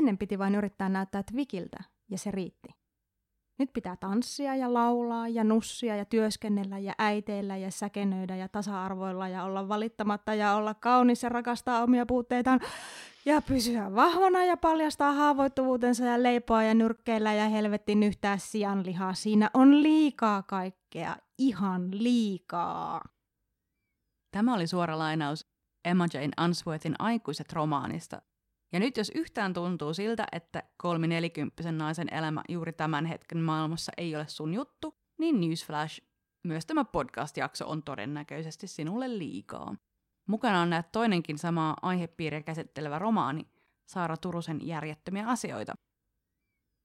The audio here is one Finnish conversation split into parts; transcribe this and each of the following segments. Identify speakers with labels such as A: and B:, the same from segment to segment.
A: Ennen piti vain yrittää näyttää Twikiltä, ja se riitti. Nyt pitää tanssia ja laulaa ja nussia ja työskennellä ja äiteillä ja säkenöidä ja tasa-arvoilla ja olla valittamatta ja olla kaunis ja rakastaa omia puutteitaan ja pysyä vahvana ja paljastaa haavoittuvuutensa ja leipoa ja nyrkkeillä ja helvetin yhtää sianlihaa. Siinä on liikaa kaikkea, ihan liikaa.
B: Tämä oli suora lainaus Emma Jane Unsworthin aikuiset romaanista. Ja nyt jos yhtään tuntuu siltä, että kolmi nelikymppisen naisen elämä juuri tämän hetken maailmassa ei ole sun juttu, niin Newsflash, myös tämä podcast-jakso on todennäköisesti sinulle liikaa. Mukana on näet toinenkin samaa aihepiiriä käsittelevä romaani, Saara Turusen järjettömiä asioita.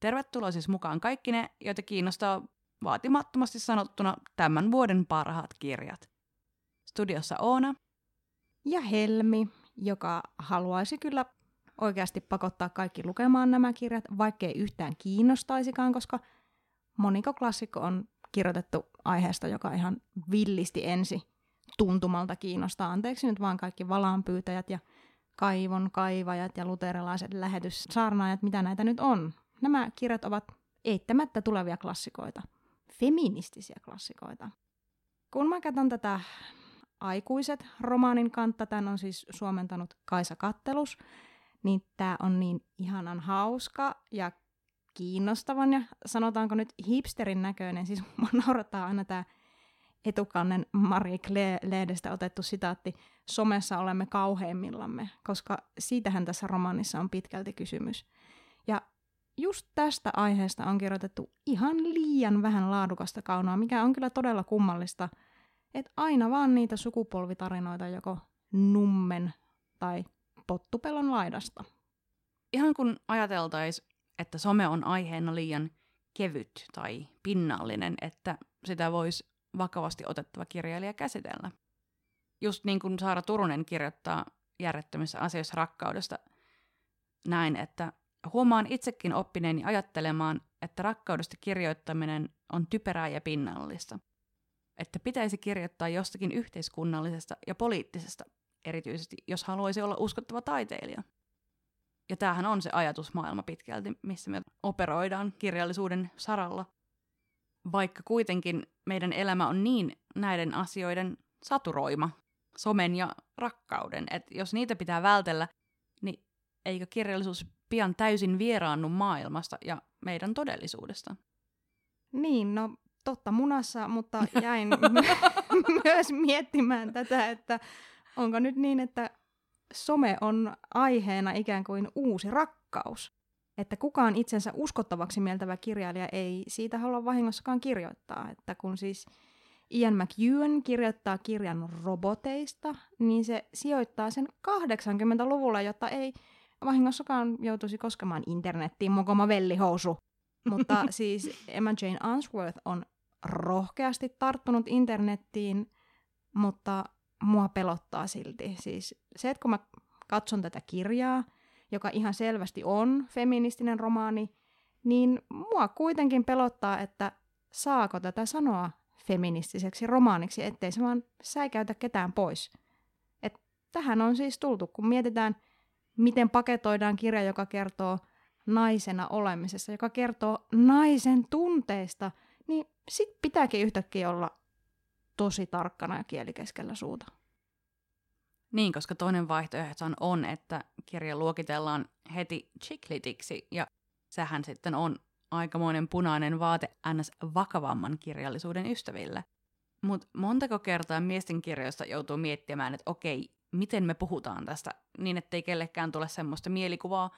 B: Tervetuloa siis mukaan kaikki ne, joita kiinnostaa vaatimattomasti sanottuna tämän vuoden parhaat kirjat. Studiossa Oona.
A: Ja Helmi, joka haluaisi kyllä oikeasti pakottaa kaikki lukemaan nämä kirjat, vaikkei yhtään kiinnostaisikaan, koska moniko klassikko on kirjoitettu aiheesta, joka ihan villisti ensi tuntumalta kiinnostaa. Anteeksi nyt vaan kaikki valaanpyytäjät ja kaivon kaivajat ja luterilaiset lähetyssaarnaajat, mitä näitä nyt on. Nämä kirjat ovat eittämättä tulevia klassikoita, feministisiä klassikoita. Kun mä katson tätä aikuiset romaanin kantta, tämän on siis suomentanut Kaisa Kattelus, niin tämä on niin ihanan hauska ja kiinnostavan ja sanotaanko nyt hipsterin näköinen. Siis mua naurattaa aina tämä etukannen Marie Claire-lehdestä otettu sitaatti, somessa olemme kauheimmillamme, koska siitähän tässä romaanissa on pitkälti kysymys. Ja just tästä aiheesta on kirjoitettu ihan liian vähän laadukasta kaunoa, mikä on kyllä todella kummallista, että aina vaan niitä sukupolvitarinoita joko nummen tai pottupelon laidasta.
B: Ihan kun ajateltaisiin, että some on aiheena liian kevyt tai pinnallinen, että sitä voisi vakavasti otettava kirjailija käsitellä. Just niin kuin Saara Turunen kirjoittaa järjettömissä asioissa rakkaudesta näin, että huomaan itsekin oppineeni ajattelemaan, että rakkaudesta kirjoittaminen on typerää ja pinnallista. Että pitäisi kirjoittaa jostakin yhteiskunnallisesta ja poliittisesta, erityisesti jos haluaisi olla uskottava taiteilija. Ja tämähän on se ajatusmaailma pitkälti, missä me operoidaan kirjallisuuden saralla. Vaikka kuitenkin meidän elämä on niin näiden asioiden saturoima, somen ja rakkauden, että jos niitä pitää vältellä, niin eikö kirjallisuus pian täysin vieraannu maailmasta ja meidän todellisuudesta?
A: Niin, no totta munassa, mutta jäin myös miettimään tätä, että onko nyt niin, että some on aiheena ikään kuin uusi rakkaus. Että kukaan itsensä uskottavaksi mieltävä kirjailija ei siitä halua vahingossakaan kirjoittaa. Että kun siis Ian McEwan kirjoittaa kirjan roboteista, niin se sijoittaa sen 80-luvulla, jotta ei vahingossakaan joutuisi koskemaan internettiin mokoma vellihousu. Mutta siis Emma Jane Unsworth on rohkeasti tarttunut internettiin, mutta mua pelottaa silti. Siis se, että kun mä katson tätä kirjaa, joka ihan selvästi on feministinen romaani, niin mua kuitenkin pelottaa, että saako tätä sanoa feministiseksi romaaniksi, ettei se vaan säikäytä ketään pois. Et tähän on siis tultu, kun mietitään, miten paketoidaan kirja, joka kertoo naisena olemisesta, joka kertoo naisen tunteista, niin sit pitääkin yhtäkkiä olla tosi tarkkana ja kieli keskellä suuta.
B: Niin, koska toinen vaihtoehto on, että kirja luokitellaan heti chiklitiksi, ja sehän sitten on aikamoinen punainen vaate ns. vakavamman kirjallisuuden ystäville. Mutta montako kertaa miesten kirjoista joutuu miettimään, että okei, miten me puhutaan tästä, niin ettei kellekään tule semmoista mielikuvaa,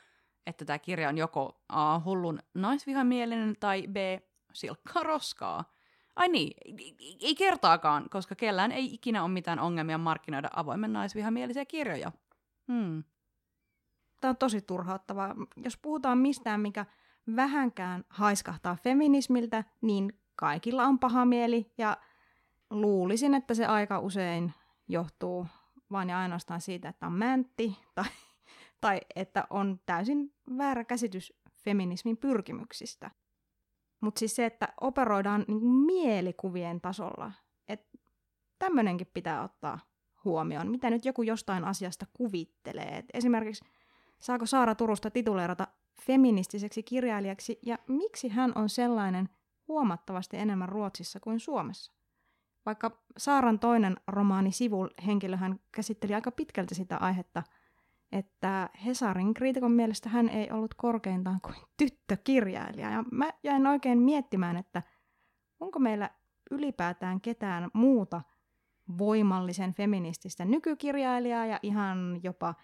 B: että tämä kirja on joko A. hullun naisvihamielinen tai B. silkkaa roskaa. Ai niin, ei, kertaakaan, koska kellään ei ikinä ole mitään ongelmia markkinoida avoimen naisvihamielisiä kirjoja. Hmm.
A: Tämä on tosi turhauttavaa. Jos puhutaan mistään, mikä vähänkään haiskahtaa feminismiltä, niin kaikilla on paha mieli ja luulisin, että se aika usein johtuu vain ja ainoastaan siitä, että on mäntti tai, tai että on täysin väärä käsitys feminismin pyrkimyksistä. Mutta siis se, että operoidaan niin mielikuvien tasolla, että tämmöinenkin pitää ottaa huomioon. Mitä nyt joku jostain asiasta kuvittelee. Et esimerkiksi saako Saara Turusta tituleerata feministiseksi kirjailijaksi ja miksi hän on sellainen huomattavasti enemmän Ruotsissa kuin Suomessa. Vaikka Saaran toinen romaani Sivul henkilöhän käsitteli aika pitkälti sitä aihetta, että Hesarin kriitikon mielestä hän ei ollut korkeintaan kuin tyttökirjailija. Ja mä jäin oikein miettimään, että onko meillä ylipäätään ketään muuta voimallisen feminististä nykykirjailijaa ja ihan jopa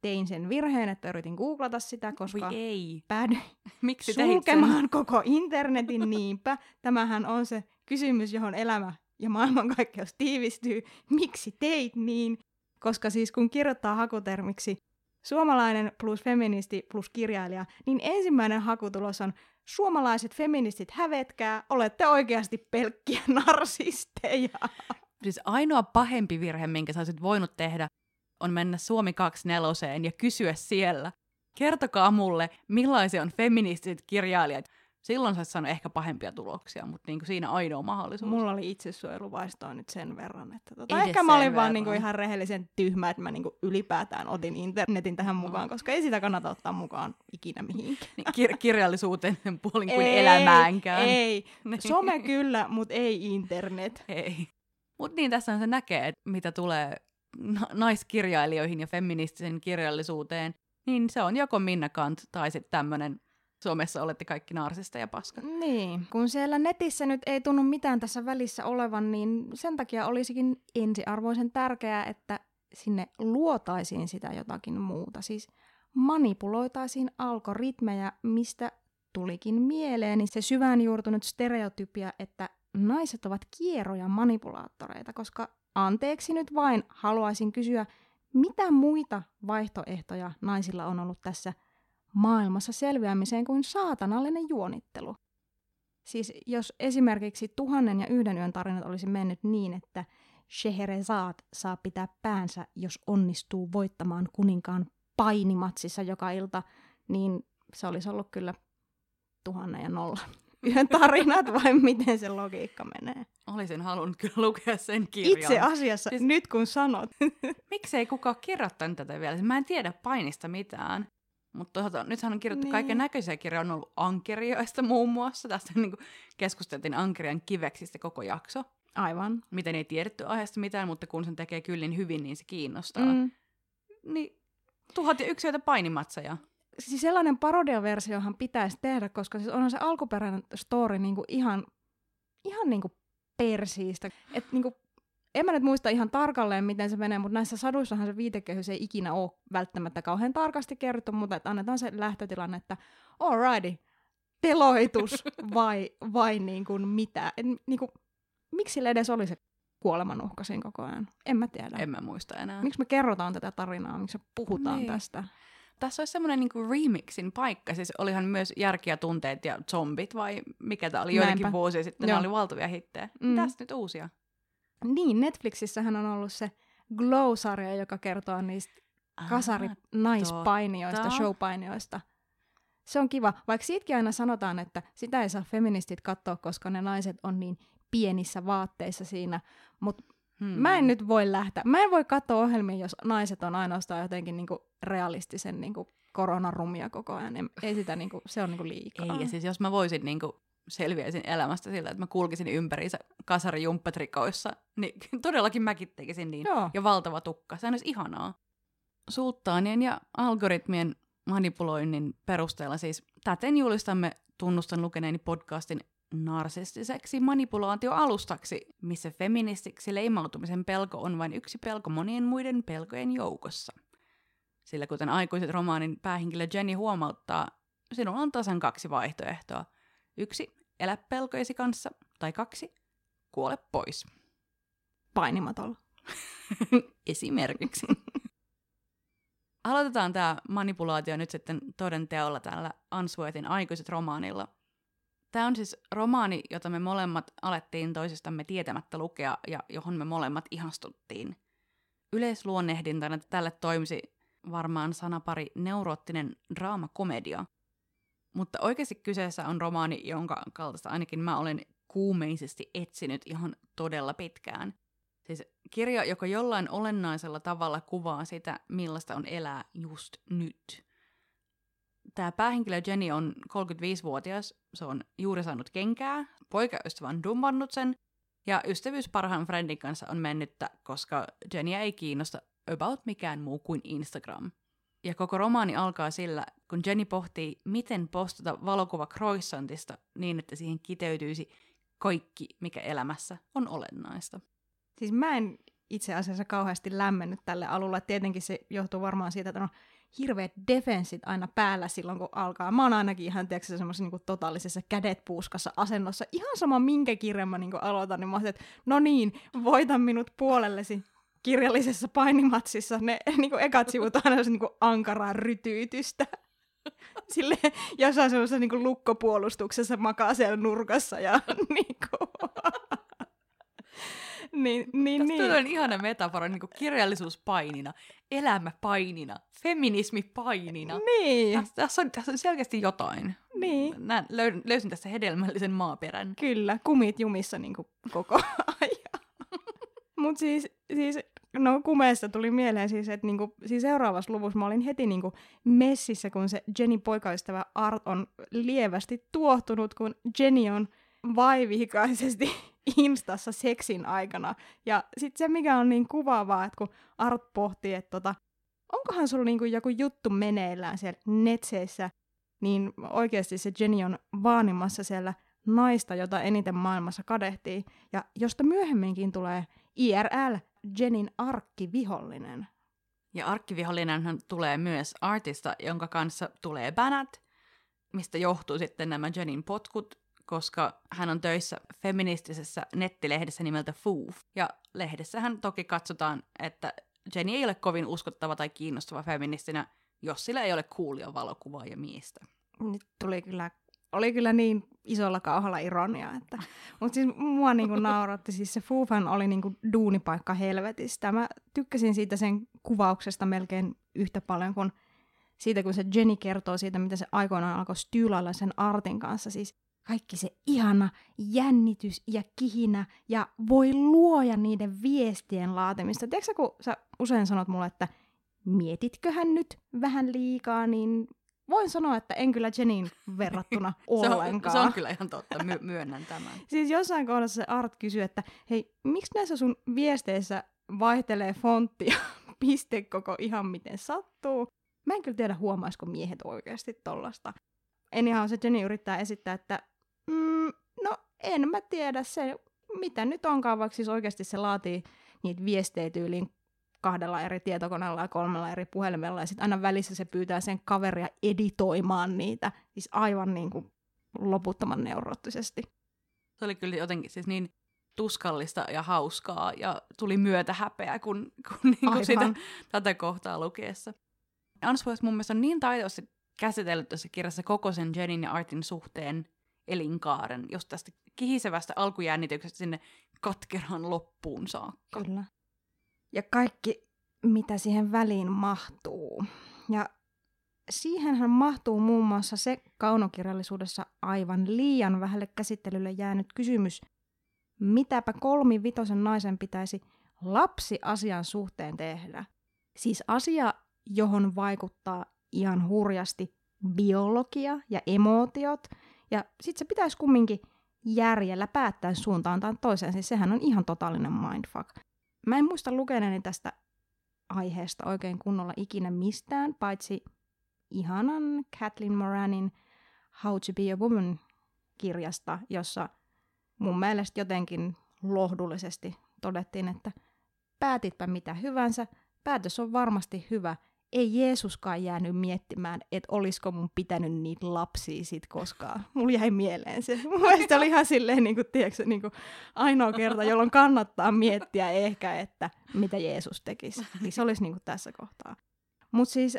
A: tein sen virheen, että yritin googlata sitä, koska
B: Voi ei.
A: päädyin
B: Miksi
A: sulkemaan koko internetin niinpä. Tämähän on se kysymys, johon elämä ja maailmankaikkeus tiivistyy. Miksi teit niin? Koska siis kun kirjoittaa hakutermiksi suomalainen plus feministi plus kirjailija, niin ensimmäinen hakutulos on suomalaiset feministit hävetkää, olette oikeasti pelkkiä narsisteja.
B: Siis ainoa pahempi virhe, minkä sä olisit voinut tehdä, on mennä Suomi 24 ja kysyä siellä. Kertokaa mulle, millaisia on feministiset kirjailijat. Silloin sä saanut ehkä pahempia tuloksia, mutta niin kuin siinä ainoa mahdollisuus.
A: Mulla oli itsesuojeluvaistoa nyt sen verran, että tota,
B: Edes
A: ehkä mä olin vaan niinku
B: verran.
A: ihan rehellisen tyhmä, että mä niinku ylipäätään otin internetin tähän mukaan,
B: No.
A: koska ei sitä kannata ottaa mukaan ikinä mihinkään.
B: Niin kir- kirjallisuuteen sen puolin kuin
A: ei,
B: elämäänkään.
A: Ei,
B: Niin.
A: some kyllä, mutta ei internet.
B: Ei. Mutta niin tässä se näkee, että mitä tulee na- naiskirjailijoihin ja feministisen kirjallisuuteen, niin se on joko Minna Kant tai sitten tämmöinen Suomessa olette kaikki narsista ja paska.
A: Niin, kun siellä netissä nyt ei tunnu mitään tässä välissä olevan, niin sen takia olisikin ensiarvoisen tärkeää, että sinne luotaisiin sitä jotakin muuta. Siis manipuloitaisiin algoritmeja, mistä tulikin mieleeni se syvään juurtunut stereotypia, että naiset ovat kieroja manipulaattoreita, koska anteeksi nyt vain haluaisin kysyä, mitä muita vaihtoehtoja naisilla on ollut tässä maailmassa selviämiseen kuin saatanallinen juonittelu. Siis jos esimerkiksi tuhannen ja yhden yön tarinat olisi mennyt niin, että Scheherazade saa pitää päänsä, jos onnistuu voittamaan kuninkaan painimatsissa joka ilta, niin se olisi ollut kyllä tuhannen ja nolla yön tarinat, vai miten se logiikka menee?
B: Olisin halunnut kyllä lukea sen kirjan.
A: Itse asiassa,
B: Siis-
A: siis... nyt kun sanot,
B: Miksei kukaan kirjoittanut tätä vielä? Mä en tiedä painista mitään. Mutta toisaalta nythän on kirjoittu
A: Niin.
B: kaiken näköisiä kirjoja. On ollut ankirjoista muun muassa. Tästä niin keskusteltiin ankerian kiveksistä koko jakso.
A: aivan.
B: Miten ei tiedetty aiheesta mitään, mutta kun sen tekee kyllin hyvin, niin se kiinnostaa.
A: Mm.
B: Niin tuhat ja yksi yötä painimatseja.
A: siis sellainen parodiaversiohan pitäisi tehdä, koska siis onhan se alkuperäinen story niinku ihan, ihan niinku persiistä. Et niinku, en mä nyt muista ihan tarkalleen, miten se menee, mutta näissä saduissahan se viitekehys ei ikinä ole välttämättä kauhean tarkasti kerrottu, mutta että annetaan se lähtötilanne, että alrighty, teloitus vai, vai niinku mitä. Et, niinku, miksi sillä edes oli se kuolemanuhka siinä koko ajan? En mä tiedä.
B: En mä muista enää.
A: Miksi me kerrotaan tätä tarinaa, miksi me puhutaan
B: Niin.
A: tästä?
B: Tässä olisi semmoinen niinku remixin paikka. Siis olihan myös Järki ja tunteet ja zombit vai mikä tämä oli
A: Näinpä.
B: vuosia sitten.
A: Joo.
B: Ne oli valtavia hittejä.
A: Mm.
B: Tästä nyt uusia.
A: Niin, Netflixissähän on ollut se Glow-sarja, joka kertoo niistä kasari naispainijoista,
B: totta.
A: showpainijoista. Se on kiva, vaikka siitäkin aina sanotaan, että sitä ei saa feministit katsoa, koska ne naiset on niin pienissä vaatteissa siinä. Mutta
B: Hmm.
A: mä en nyt voi lähteä. Mä en voi katsoa ohjelmia, jos naiset on ainoastaan jotenkin niinku realistisen niinku koronarumia koko ajan. Ei sitä niinku, se on niinku liikaa.
B: Ei, ja siis jos mä voisin niinku selviäisin elämästä sillä, että mä kulkisin ympäriinsä kasarijumppatrikoissa, niin todellakin mäkin tekisin niin.
A: Joo.
B: Ja valtava tukka. Se olisi ihanaa. Sulttaanien ja algoritmien manipuloinnin perusteella siis täten julistamme tunnustan lukeneeni podcastin narsistiseksi manipulaatioalustaksi, missä feministiksi leimautumisen pelko on vain yksi pelko monien muiden pelkojen joukossa. Sillä kuten aikuiset romaanin päähenkilö Jenny huomauttaa, sinulla on tasan kaksi vaihtoehtoa. Yksi, elä pelkojesi kanssa, tai kaksi, kuole pois.
A: Painimatolla.
B: Esimerkiksi. Aloitetaan tämä manipulaatio nyt sitten toden teolla tällä Answorthin aikuiset romaanilla. Tämä on siis romaani, jota me molemmat alettiin toisistamme tietämättä lukea ja johon me molemmat ihastuttiin. Yleisluonnehdintana tälle toimisi varmaan sanapari neuroottinen draamakomedia. Mutta oikeasti kyseessä on romaani, jonka kaltaista ainakin mä olen kuumeisesti etsinyt ihan todella pitkään. Siis kirja, joka jollain olennaisella tavalla kuvaa sitä, millaista on elää just nyt. Tämä päähenkilö Jenny on 35-vuotias, se on juuri saanut kenkää, poikaystävä on dummannut sen, ja ystävyys parhaan friendin kanssa on mennyttä, koska Jenny ei kiinnosta about mikään muu kuin Instagram. Ja koko romaani alkaa sillä, kun Jenny pohtii, miten postata valokuva croissantista niin, että siihen kiteytyisi kaikki, mikä elämässä on olennaista.
A: Siis mä en itse asiassa kauheasti lämmennyt tälle alulle. Tietenkin se johtuu varmaan siitä, että on hirveät defenssit aina päällä silloin, kun alkaa. Mä oon ainakin ihan, tiedätkö, semmoisessa niin totaalisessa kädet puuskassa asennossa. Ihan sama, minkä kirjan mä niin aloitan, niin mä oon, että no niin, voita minut puolellesi kirjallisessa painimatsissa. Ne niin kuin ekat sivut on aina niin kuin ankaraa rytyytystä. Sille jossain semmoisessa niin lukkopuolustuksessa makaa siellä nurkassa ja niin kuin, niin, niin,
B: Tästä
A: niin.
B: on ihana metafora, niin kuin kirjallisuus painina, elämä painina, feminismi painina.
A: Niin,
B: Tässä, tässä, on, tässä on selkeästi jotain.
A: niin.
B: Näin, löydin, löysin tässä hedelmällisen maaperän.
A: Kyllä, kumit jumissa niin kuin koko ajan. Mutta siis, siis, no kumeesta tuli mieleen siis, että niinku, siis seuraavassa luvussa mä olin heti niinku messissä, kun se Jenny poikaystävä Art on lievästi tuohtunut, kun Jenny on vaivihkaisesti instassa seksin aikana. Ja sitten se, mikä on niin kuvaavaa, että kun Art pohtii, että tota, onkohan sulla niinku joku juttu meneillään siellä netseissä, niin oikeasti se Jenny on vaanimassa siellä naista, jota eniten maailmassa kadehtii, ja josta myöhemminkin tulee IRL, Jenin arkkivihollinen.
B: Ja arkkivihollinenhan tulee myös artista, jonka kanssa tulee bänät, mistä johtuu sitten nämä Jenin potkut, koska hän on töissä feministisessä nettilehdessä nimeltä Foof. Ja lehdessähän toki katsotaan, että Jenny ei ole kovin uskottava tai kiinnostava feministinä, jos sillä ei ole kuulia valokuvaa ja miestä.
A: Nyt tuli kyllä, oli kyllä niin isolla kauhalla ironia, että, mutta siis mua niinku nauratti, siis se Foofan oli niinku duunipaikka helvetistä. Mä tykkäsin siitä sen kuvauksesta melkein yhtä paljon kuin siitä, kun se Jenny kertoo siitä, mitä se aikoinaan alkoi styylailla sen Artin kanssa. Siis kaikki se ihana jännitys ja kihinä ja voi luoja niiden viestien laatimista. Tiedätkö kun sä usein sanot mulle, että mietitköhän nyt vähän liikaa, niin voin sanoa, että en kyllä Jenin verrattuna
B: Se on,
A: ollenkaan.
B: se on kyllä ihan totta, my- myönnän tämän.
A: Siis jossain kohdassa se Art kysyy, että hei, miksi näissä sun viesteissä vaihtelee fontti ja pistekoko ihan miten sattuu? Mä en kyllä tiedä, huomaisiko miehet oikeasti tollasta. Enihan se Jenny yrittää esittää, että mm, no en mä tiedä se, mitä nyt onkaan, vaikka siis oikeasti se laatii niitä viestejä tyyliin kahdella eri tietokoneella ja kolmella eri puhelimella, ja sitten aina välissä se pyytää sen kaveria editoimaan niitä, siis aivan niin kuin loputtoman neuroottisesti.
B: Se oli kyllä jotenkin siis niin tuskallista ja hauskaa ja tuli myötä häpeä, kun, kun niinku
A: Aivan.
B: sitä, tätä kohtaa lukiessa. Answorth mun mielestä on niin taitoisesti käsitellyt tässä kirjassa koko sen Jenin ja Artin suhteen elinkaaren, just tästä kihisevästä alkujännityksestä sinne katkeraan loppuun saakka.
A: Kyllä. Ja kaikki, mitä siihen väliin mahtuu. Ja siihenhän mahtuu muun muassa se kaunokirjallisuudessa aivan liian vähälle käsittelylle jäänyt kysymys, mitäpä kolmivitosen naisen pitäisi lapsiasian suhteen tehdä. Siis asia, johon vaikuttaa ihan hurjasti biologia ja emootiot, ja sitten se pitäisi kumminkin järjellä päättää suuntaan tai toiseen. Siis sehän on ihan totaalinen mindfuck. Mä en muista lukeneeni tästä aiheesta oikein kunnolla ikinä mistään, paitsi ihanan Kathleen Moranin How to be a Woman kirjasta, jossa mun mielestä jotenkin lohdullisesti todettiin, että päätitpä mitä hyvänsä, päätös on varmasti hyvä. Ei Jeesuskaan jäänyt miettimään, että olisiko mun pitänyt niitä lapsia sit koskaan. Mulla jäi mieleen se. Se oli ihan silleen, niin kuin, tiedätkö, niin kuin ainoa kerta, jolloin kannattaa miettiä ehkä, että mitä Jeesus tekisi. Niin se olisi niin kuin tässä kohtaa. Mutta siis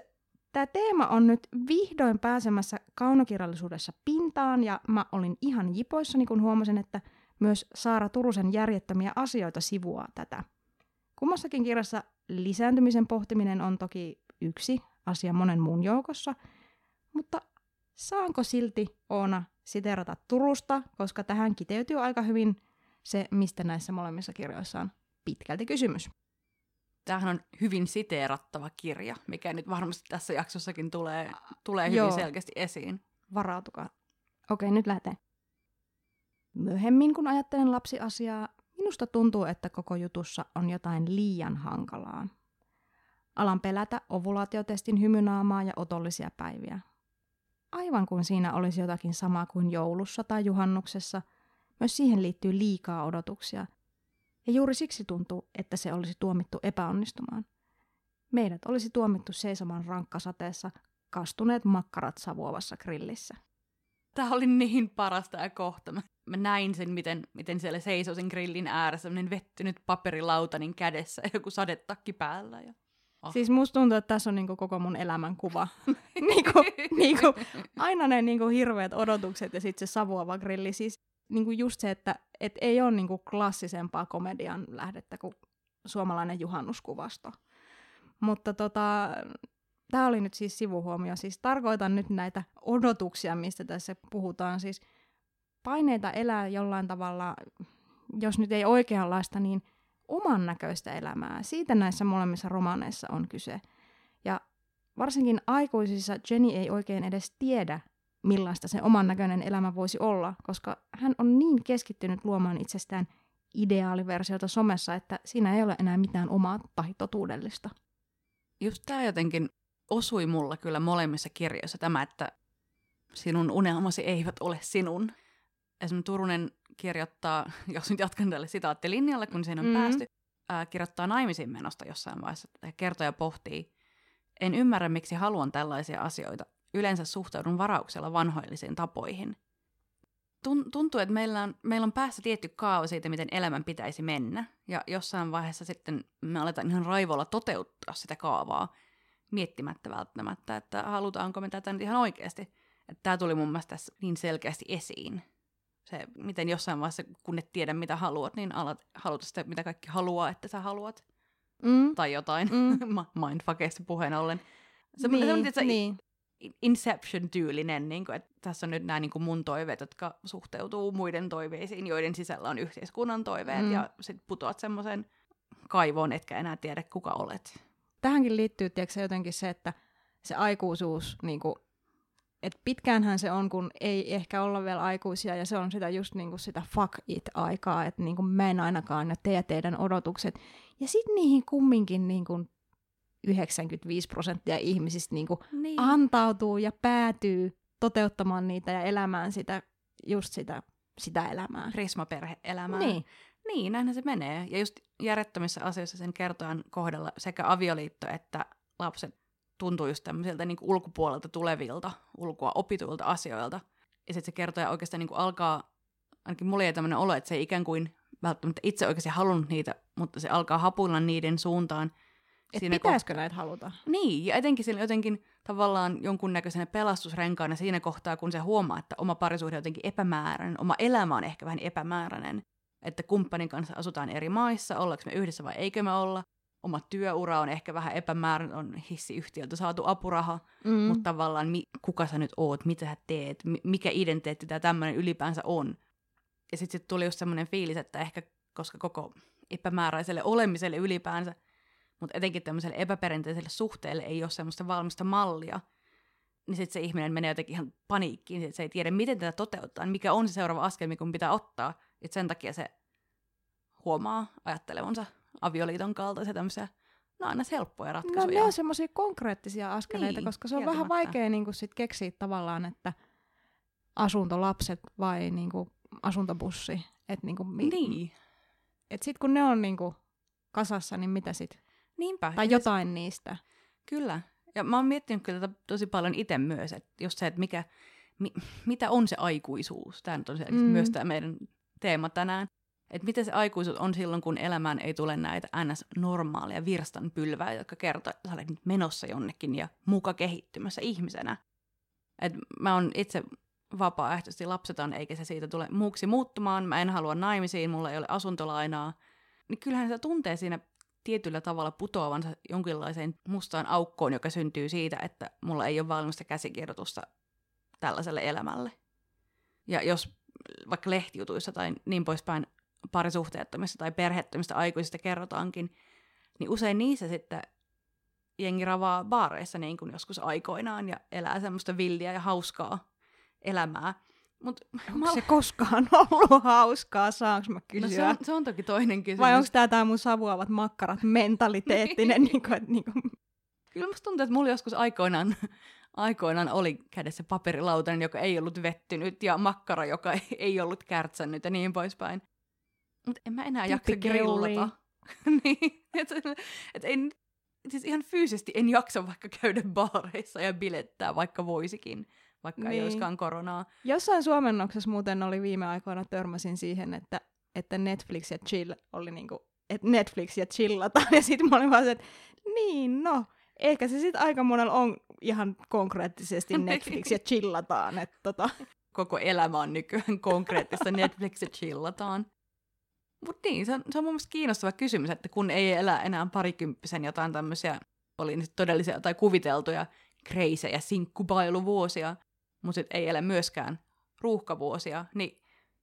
A: tämä teema on nyt vihdoin pääsemässä kaunokirjallisuudessa pintaan, ja mä olin ihan jipoissani, kun huomasin, että myös Saara Turusen järjettömiä asioita sivuaa tätä. Kummassakin kirjassa lisääntymisen pohtiminen on toki yksi asia monen muun joukossa, mutta saanko silti Oona siterata Turusta, koska tähän kiteytyy aika hyvin se, mistä näissä molemmissa kirjoissa on pitkälti kysymys.
B: Tämähän on hyvin siteerattava kirja, mikä nyt varmasti tässä jaksossakin tulee, tulee hyvin
A: Joo.
B: selkeästi esiin.
A: Varautukaa. Okei, nyt lähtee. Myöhemmin, kun ajattelen lapsiasiaa, minusta tuntuu, että koko jutussa on jotain liian hankalaa. Alan pelätä ovulaatiotestin hymynaamaa ja otollisia päiviä. Aivan kuin siinä olisi jotakin samaa kuin joulussa tai juhannuksessa, myös siihen liittyy liikaa odotuksia. Ja juuri siksi tuntuu, että se olisi tuomittu epäonnistumaan. Meidät olisi tuomittu seisomaan rankkasateessa, kastuneet makkarat savuavassa grillissä.
B: Tämä oli niin parasta ja kohta. Mä, näin sen, miten, miten siellä seisoi sen grillin ääressä, semmoinen vettynyt paperilautanin kädessä ja joku sadetakki päällä. Ja... Oh.
A: Siis musta tuntuu, että tässä on niinku koko mun elämän kuva. niinku, niinku, aina ne niinku hirveät odotukset ja sitten se savuava grilli. Siis niinku just se, että et ei ole niinku klassisempaa komedian lähdettä kuin suomalainen juhannuskuvasto. Mutta tota, tämä oli nyt siis sivuhuomio. Siis tarkoitan nyt näitä odotuksia, mistä tässä puhutaan. Siis paineita elää jollain tavalla, jos nyt ei oikeanlaista, niin oman näköistä elämää. Siitä näissä molemmissa romaaneissa on kyse. Ja varsinkin aikuisissa Jenny ei oikein edes tiedä, millaista se oman näköinen elämä voisi olla, koska hän on niin keskittynyt luomaan itsestään ideaaliversiota somessa, että siinä ei ole enää mitään omaa tai totuudellista.
B: Just tämä jotenkin osui mulla kyllä molemmissa kirjoissa tämä, että sinun unelmasi eivät ole sinun. Esimerkiksi Turunen kirjoittaa, jos nyt jatkan tälle sitaattilinjalle, kun siinä on
A: Mm.
B: mm. päästy, ää, kirjoittaa naimisiin menosta jossain vaiheessa. Ja kertoja pohtii, en ymmärrä miksi haluan tällaisia asioita. Yleensä suhtaudun varauksella vanhoillisiin tapoihin. Tun- tuntuu, että meillä on, meillä on päässä tietty kaava siitä, miten elämän pitäisi mennä. Ja jossain vaiheessa sitten me aletaan ihan raivolla toteuttaa sitä kaavaa, miettimättä välttämättä, että halutaanko me tätä nyt ihan oikeasti. Tämä tuli mun mielestä tässä niin selkeästi esiin. Se, miten jossain vaiheessa, kun et tiedä mitä haluat, niin alat haluta sitä, mitä kaikki haluaa, että sä haluat.
A: Mm.
B: Tai jotain.
A: Mm.
B: Mindfuckista puheen ollen. Se,
A: niin,
B: se, on, se,
A: niin.
B: Inception-tyylinen, niin kuin, että tässä on nyt nämä niin kuin mun toiveet, jotka suhteutuu muiden toiveisiin, joiden sisällä on yhteiskunnan toiveet,
A: Mm.
B: ja sitten putoat semmoiseen kaivoon, etkä enää tiedä, kuka olet.
A: Tähänkin liittyy tiedätkö, jotenkin se, että se aikuisuus, niin kuin, että pitkäänhän se on, kun ei ehkä olla vielä aikuisia, ja se on sitä just niin kuin sitä fuck it-aikaa, että niin kuin mä en ainakaan, ja te ja teidän odotukset. Ja sitten niihin kumminkin niin kuin 95 prosenttia ihmisistä niin kuin
B: Niin.
A: antautuu ja päätyy toteuttamaan niitä ja elämään sitä, just sitä, sitä elämää.
B: Prismaperhe-elämää.
A: Niin.
B: Niin, näinhän se menee. Ja just järjettömissä asioissa sen kertojan kohdalla sekä avioliitto että lapset tuntuu just tämmöisiltä niin kuin ulkopuolelta tulevilta, ulkoa opituilta asioilta. Ja sitten se kertoja oikeastaan niin kuin alkaa, ainakin mulla ei tämmöinen olo, että se ei ikään kuin välttämättä itse oikeasti halunnut niitä, mutta se alkaa hapuilla niiden suuntaan.
A: Et
B: Siinä
A: pitäisikö näitä haluta?
B: Niin, ja etenkin sillä jotenkin tavallaan jonkunnäköisenä pelastusrenkaana siinä kohtaa, kun se huomaa, että oma parisuhde on jotenkin epämääräinen, oma elämä on ehkä vähän epämääräinen, että kumppanin kanssa asutaan eri maissa, ollaanko me yhdessä vai eikö me olla, oma työura on ehkä vähän epämääräinen, on hissiyhtiöltä saatu apuraha,
A: Mm.
B: mutta tavallaan mi- kuka sä nyt oot, mitä sä teet, mi- mikä identiteetti tämä tämmöinen ylipäänsä on. Ja sitten sit tuli just semmoinen fiilis, että ehkä koska koko epämääräiselle olemiselle ylipäänsä, mutta etenkin tämmöiselle epäperinteiselle suhteelle ei ole semmoista valmista mallia, niin sitten se ihminen menee jotenkin ihan paniikkiin, että se ei tiedä, miten tätä toteuttaa, niin mikä on se seuraava askel, mikä pitää ottaa. Et sen takia se huomaa ajattelevansa avioliiton kaltaisia tämmöisiä, no aina helppoja
A: No
B: ratkaisuja.
A: ne on semmoisia konkreettisia askeleita,
B: Niin,
A: koska se on vähän vaikea niin sit keksiä tavallaan, että asuntolapset vai niin kuin, asuntobussi. Et, niin kuin, mi-
B: Niin,
A: et sit kun ne on niin kuin, kasassa, niin mitä sit?
B: niinpä.
A: Tai jotain niistä.
B: Kyllä. Ja mä oon miettinyt kyllä tätä tosi paljon itse myös, että just se, että mikä, mi, mitä on se aikuisuus. Tämä nyt on
A: mm.
B: myös tämä meidän teema tänään. Että mitä se aikuisuus on silloin, kun elämään ei tule näitä ns-normaalia virstanpylvää, jotka kertoo, että sä olet nyt menossa jonnekin ja muka kehittymässä ihmisenä. Et mä oon itse vapaaehtoisesti lapseton, eikä se siitä tule muuksi muuttumaan. Mä en halua naimisiin, mulla ei ole asuntolainaa. Niin kyllähän se tuntee siinä tietyllä tavalla putoavansa jonkinlaiseen mustaan aukkoon, joka syntyy siitä, että mulla ei ole valmista käsikirjoitusta tällaiselle elämälle. Ja jos vaikka lehtijutuissa tai niin poispäin parisuhteettomista tai perheettömistä aikuisista kerrotaankin, niin usein niissä sitten jengi ravaa baareissa niin kuin joskus aikoinaan ja elää semmoista villiä ja hauskaa elämää. Mut
A: onko mä... se koskaan ollut hauskaa, saanko mä kysyä?
B: No se, on, se on toki toinen kysymys.
A: Vai onko tämä mun savuavat makkarat mentaliteettinen? niin kuin, että, niin kuin...
B: Kyllä musta tuntuu, että mulla joskus aikoinaan, aikoinaan oli kädessä paperilautanen, joka ei ollut vettynyt, ja makkara, joka ei ollut kärtsännyt ja niin poispäin. Mutta en mä enää jaksa grillata. niin, et, et ei, siis ihan fyysisesti en jaksa vaikka käydä baareissa ja bilettää, vaikka voisikin, vaikka niin. ei olisikaan koronaa.
A: Jossain suomennoksessa muuten oli viime aikoina törmäsin siihen, että, että Netflix ja chill oli niinku, että Netflix ja chillataan, ja sitten mä olin vaan se, että niin no, ehkä se sitten aika monella on ihan konkreettisesti Netflix ja chillataan, että tota.
B: Koko elämä on nykyään konkreettista Netflix ja chillataan. Mutta niin, se on, se on mun mielestä kiinnostava kysymys, että kun ei elä enää parikymppisen jotain tämmöisiä, oli niitä todellisia tai kuviteltuja kreisejä sinkkubailuvuosia, mutta ei elä myöskään ruuhkavuosia, niin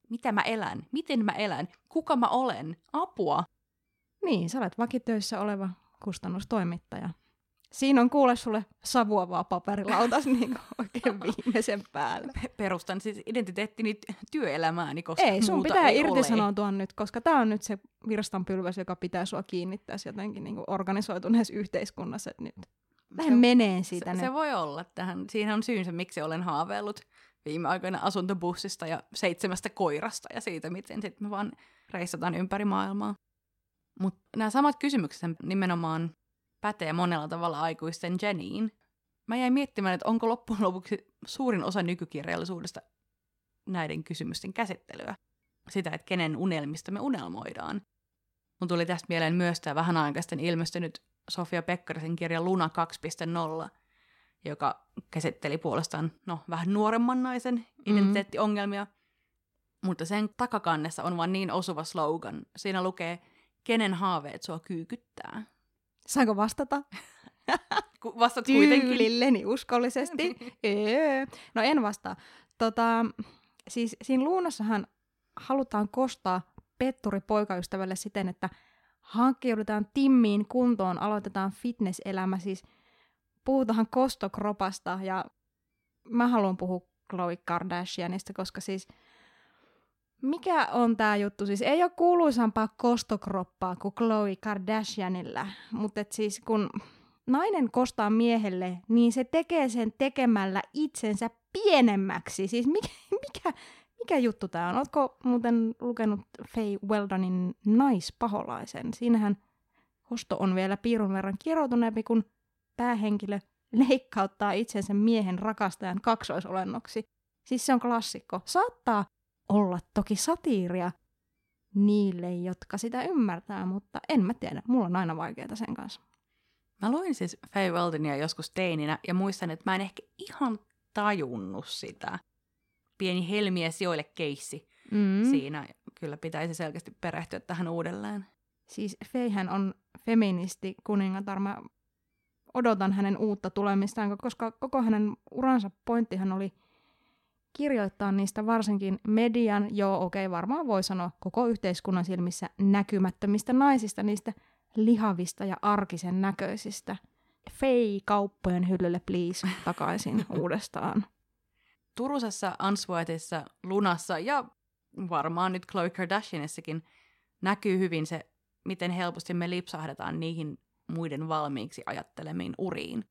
B: mitä mä elän? Miten mä elän? Kuka mä olen? Apua!
A: Niin, sä olet vakitöissä oleva kustannustoimittaja siinä on kuule sulle savuavaa paperilautas niin oikein viimeisen päälle.
B: Perustan siis identiteettini työelämääni, koska
A: Ei, sun pitää
B: ei
A: irtisanoutua nyt, koska tämä on nyt se virstanpylväs, joka pitää sua kiinnittää jotenkin niin organisoituneessa yhteiskunnassa. Että nyt lähden se, menee siitä
B: se,
A: nyt.
B: Se voi olla. Tähän. Siinä on syynsä, miksi olen haaveillut viime aikoina asuntobussista ja seitsemästä koirasta ja siitä, miten sitten me vaan reissataan ympäri maailmaa. Mutta nämä samat kysymykset nimenomaan pätee monella tavalla aikuisten Jennyin. Mä jäin miettimään, että onko loppujen lopuksi suurin osa nykykirjallisuudesta näiden kysymysten käsittelyä. Sitä, että kenen unelmista me unelmoidaan. Mun tuli tästä mieleen myös tämä vähän aikaisten ilmestynyt Sofia Pekkarisen kirja Luna 2.0, joka käsitteli puolestaan no, vähän nuoremman naisen mm-hmm. identiteettiongelmia. Mm-hmm. Mutta sen takakannessa on vain niin osuva slogan. Siinä lukee, kenen haaveet sua kyykyttää.
A: Saanko vastata?
B: Vastat kuitenkin.
A: Tyylilleni uskollisesti. öö. No en vastaa. Tota, siis siinä luunassahan halutaan kostaa petturi poikaystävälle siten, että hankkiudutaan timmiin kuntoon, aloitetaan fitnesselämä, siis puhutaan kostokropasta ja mä haluan puhua Khloe Kardashianista, koska siis – mikä on tämä juttu? Siis ei ole kuuluisampaa kostokroppaa kuin Khloe Kardashianilla, mutta siis kun nainen kostaa miehelle, niin se tekee sen tekemällä itsensä pienemmäksi. Siis mikä, mikä, mikä juttu tämä on? Oletko muuten lukenut Faye Weldonin naispaholaisen? Siinähän kosto on vielä piirun verran kieroutuneempi, kun päähenkilö leikkauttaa itsensä miehen rakastajan kaksoisolennoksi. Siis se on klassikko. Saattaa olla toki satiiria niille, jotka sitä ymmärtää, mutta en mä tiedä. Mulla on aina vaikeaa sen kanssa.
B: Mä luin siis Faye Weldonia joskus teininä ja muistan, että mä en ehkä ihan tajunnut sitä. Pieni helmiä sijoille keissi mm. siinä. Kyllä pitäisi selkeästi perehtyä tähän uudelleen.
A: Siis Feihän on feministi kuningatar. Mä odotan hänen uutta tulemistaan, koska koko hänen uransa pointtihan oli – kirjoittaa niistä varsinkin median, joo okei, okay, varmaan voi sanoa koko yhteiskunnan silmissä näkymättömistä naisista, niistä lihavista ja arkisen näköisistä. Fei kauppojen hyllylle please takaisin uudestaan.
B: Turusessa, Ansvoetissa, Lunassa ja varmaan nyt Khloe Kardashianissakin näkyy hyvin se, miten helposti me lipsahdetaan niihin muiden valmiiksi ajattelemiin uriin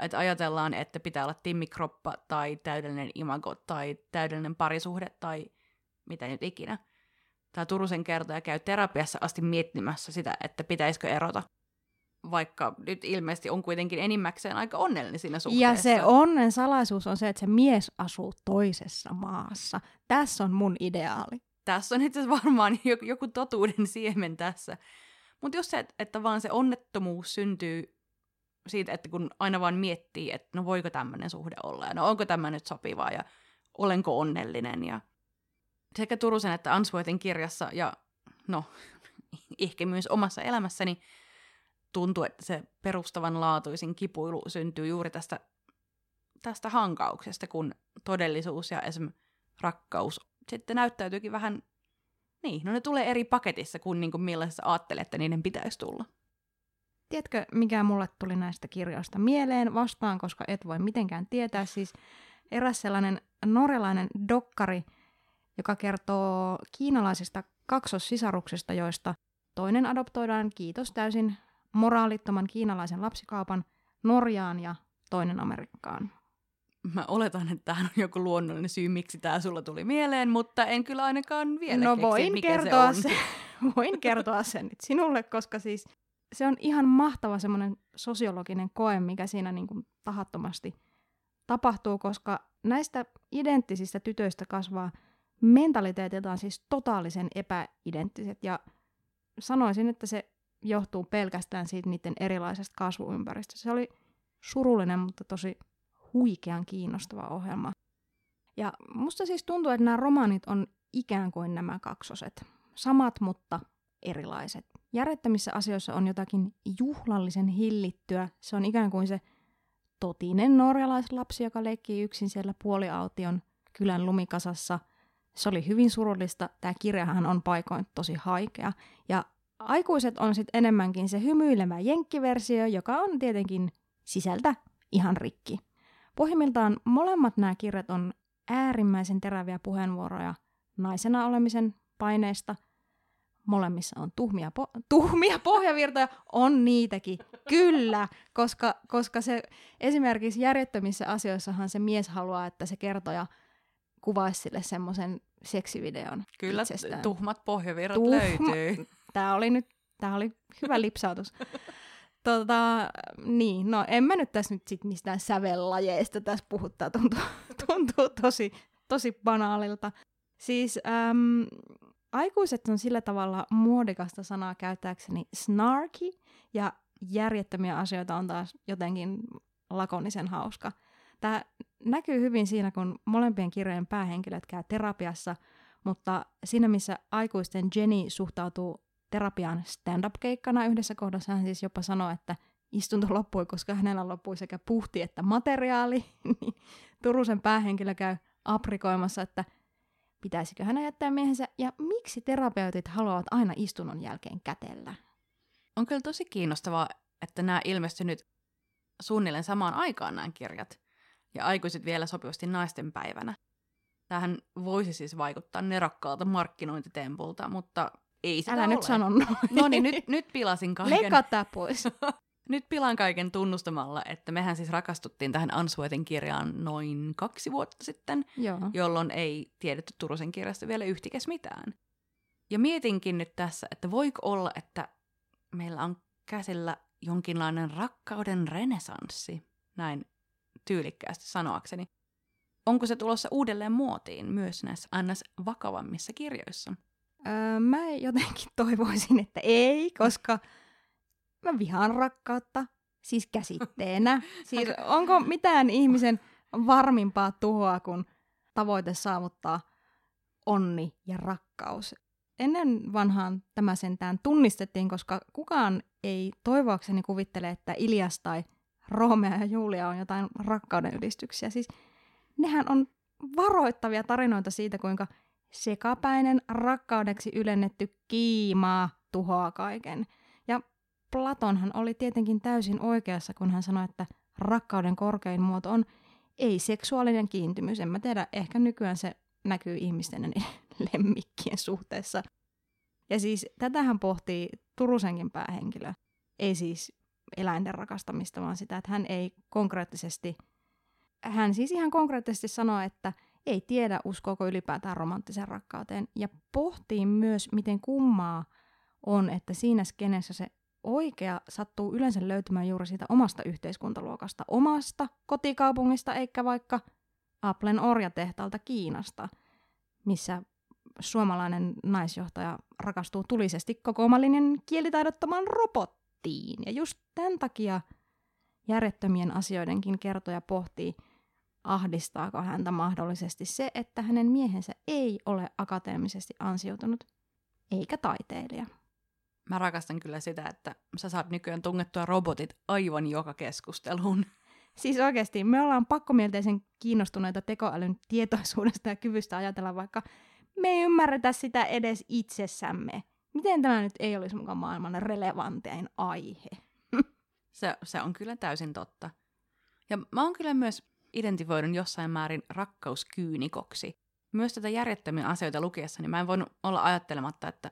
B: että ajatellaan, että pitää olla timmikroppa tai täydellinen imago tai täydellinen parisuhde tai mitä nyt ikinä. Tämä Turusen kertoja käy terapiassa asti miettimässä sitä, että pitäisikö erota. Vaikka nyt ilmeisesti on kuitenkin enimmäkseen aika onnellinen siinä suhteessa.
A: Ja se onnen salaisuus on se, että se mies asuu toisessa maassa. Tässä on mun ideaali.
B: Tässä on itse asiassa varmaan joku, totuuden siemen tässä. Mutta jos se, että vaan se onnettomuus syntyy siitä, että kun aina vaan miettii, että no voiko tämmöinen suhde olla ja no onko tämä nyt sopivaa ja olenko onnellinen ja sekä Turusen että Ansvoitin kirjassa ja no ehkä myös omassa elämässäni tuntuu, että se perustavanlaatuisin kipuilu syntyy juuri tästä, tästä hankauksesta, kun todellisuus ja esimerkiksi rakkaus sitten näyttäytyykin vähän, niin, no ne tulee eri paketissa kuin, niin kuin millaisessa ajattelee, että niiden pitäisi tulla.
A: Tiedätkö, mikä mulle tuli näistä kirjoista mieleen vastaan, koska et voi mitenkään tietää. Siis eräs sellainen norjalainen dokkari, joka kertoo kiinalaisista kaksossisaruksista, joista toinen adoptoidaan, kiitos täysin moraalittoman kiinalaisen lapsikaupan, Norjaan ja toinen Amerikkaan.
B: Mä oletan, että tämähän on joku luonnollinen syy, miksi tämä sulla tuli mieleen, mutta en kyllä ainakaan vielä
A: No
B: keksi,
A: voin
B: mikä
A: kertoa,
B: se on.
A: se, voin kertoa sen nyt sinulle, koska siis se on ihan mahtava semmoinen sosiologinen koe, mikä siinä niin kuin tahattomasti tapahtuu, koska näistä identtisistä tytöistä kasvaa mentaliteetiltaan siis totaalisen epäidenttiset ja sanoisin, että se johtuu pelkästään siitä niiden erilaisesta kasvuympäristöstä. Se oli surullinen, mutta tosi huikean kiinnostava ohjelma. Ja musta siis tuntuu, että nämä romaanit on ikään kuin nämä kaksoset. Samat, mutta erilaiset. Järjettömissä asioissa on jotakin juhlallisen hillittyä. Se on ikään kuin se totinen norjalaislapsi, joka leikkii yksin siellä puoliaution kylän lumikasassa. Se oli hyvin surullista. Tämä kirjahan on paikoin tosi haikea. Ja aikuiset on sitten enemmänkin se hymyilevä jenkkiversio, joka on tietenkin sisältä ihan rikki. Pohjimmiltaan molemmat nämä kirjat on äärimmäisen teräviä puheenvuoroja naisena olemisen paineista. Molemmissa on tuhmia, po- tuhmia pohjavirtoja, on niitäkin, kyllä, koska, koska se esimerkiksi järjettömissä asioissahan se mies haluaa, että se kertoja kuvaisi sille semmoisen seksivideon
B: Kyllä
A: itsestään.
B: tuhmat pohjavirrat
A: Tuhma-
B: löytyy.
A: Tämä oli nyt, tämä oli hyvä lipsautus. Tota, niin, no en mä nyt tässä nyt sit mistään sävellajeista tässä puhuttaa, tuntuu, tuntuu tosi, tosi banaalilta. Siis äm, aikuiset on sillä tavalla muodikasta sanaa käyttääkseni snarky, ja järjettömiä asioita on taas jotenkin lakonisen hauska. Tämä näkyy hyvin siinä, kun molempien kirjojen päähenkilöt käy terapiassa, mutta siinä missä aikuisten Jenny suhtautuu terapiaan stand-up-keikkana yhdessä kohdassa hän siis jopa sanoi, että istunto loppui, koska hänellä loppui sekä puhti että materiaali, niin Turusen päähenkilö käy aprikoimassa, että pitäisikö hän jättää miehensä ja miksi terapeutit haluavat aina istunnon jälkeen kätellä.
B: On kyllä tosi kiinnostavaa, että nämä ilmestyi nyt suunnilleen samaan aikaan nämä kirjat. Ja aikuiset vielä sopivasti naisten päivänä. Tähän voisi siis vaikuttaa nerokkaalta markkinointitempulta, mutta ei sitä
A: Älä
B: ole.
A: nyt sano noin.
B: No niin, nyt, nyt pilasin kaiken.
A: Leikkaa pois.
B: Nyt pilan kaiken tunnustamalla, että mehän siis rakastuttiin tähän Answetin kirjaan noin kaksi vuotta sitten,
A: Joo.
B: jolloin ei tiedetty Turusen kirjasta vielä yhtikäs mitään. Ja mietinkin nyt tässä, että voiko olla, että meillä on käsillä jonkinlainen rakkauden renesanssi, näin tyylikkäästi sanoakseni. Onko se tulossa uudelleen muotiin myös näissä ns. vakavammissa kirjoissa?
A: Öö, mä jotenkin toivoisin, että ei, koska mä vihaan rakkautta, siis käsitteenä. Siis onko mitään ihmisen varmimpaa tuhoa kuin tavoite saavuttaa onni ja rakkaus? Ennen vanhaan tämä sentään tunnistettiin, koska kukaan ei toivoakseni kuvittele, että Ilias tai Romeo ja Julia on jotain rakkauden ylistyksiä. Siis nehän on varoittavia tarinoita siitä, kuinka sekapäinen rakkaudeksi ylennetty kiimaa tuhoaa kaiken. Platonhan oli tietenkin täysin oikeassa, kun hän sanoi, että rakkauden korkein muoto on ei-seksuaalinen kiintymys. En mä tiedä, ehkä nykyään se näkyy ihmisten ja lemmikkien suhteessa. Ja siis tätähän pohtii Turusenkin päähenkilö. Ei siis eläinten rakastamista, vaan sitä, että hän ei konkreettisesti, hän siis ihan konkreettisesti sanoo, että ei tiedä, uskooko ylipäätään romanttiseen rakkauteen. Ja pohtii myös, miten kummaa on, että siinä skenessä se oikea sattuu yleensä löytymään juuri siitä omasta yhteiskuntaluokasta, omasta kotikaupungista, eikä vaikka Applen orjatehtaalta Kiinasta, missä suomalainen naisjohtaja rakastuu tulisesti kokoomallinen kielitaidottoman robottiin. Ja just tämän takia järjettömien asioidenkin kertoja pohtii, ahdistaako häntä mahdollisesti se, että hänen miehensä ei ole akateemisesti ansiutunut, eikä taiteilija.
B: Mä rakastan kyllä sitä, että sä saat nykyään tungettua robotit aivan joka keskusteluun.
A: Siis oikeasti, me ollaan pakkomielteisen kiinnostuneita tekoälyn tietoisuudesta ja kyvystä ajatella, vaikka me ei ymmärretä sitä edes itsessämme. Miten tämä nyt ei olisi mukaan maailman relevantein aihe?
B: Se, se on kyllä täysin totta. Ja mä oon kyllä myös identifioidun jossain määrin rakkauskyynikoksi. Myös tätä järjettömiä asioita lukiessa, niin mä en voinut olla ajattelematta, että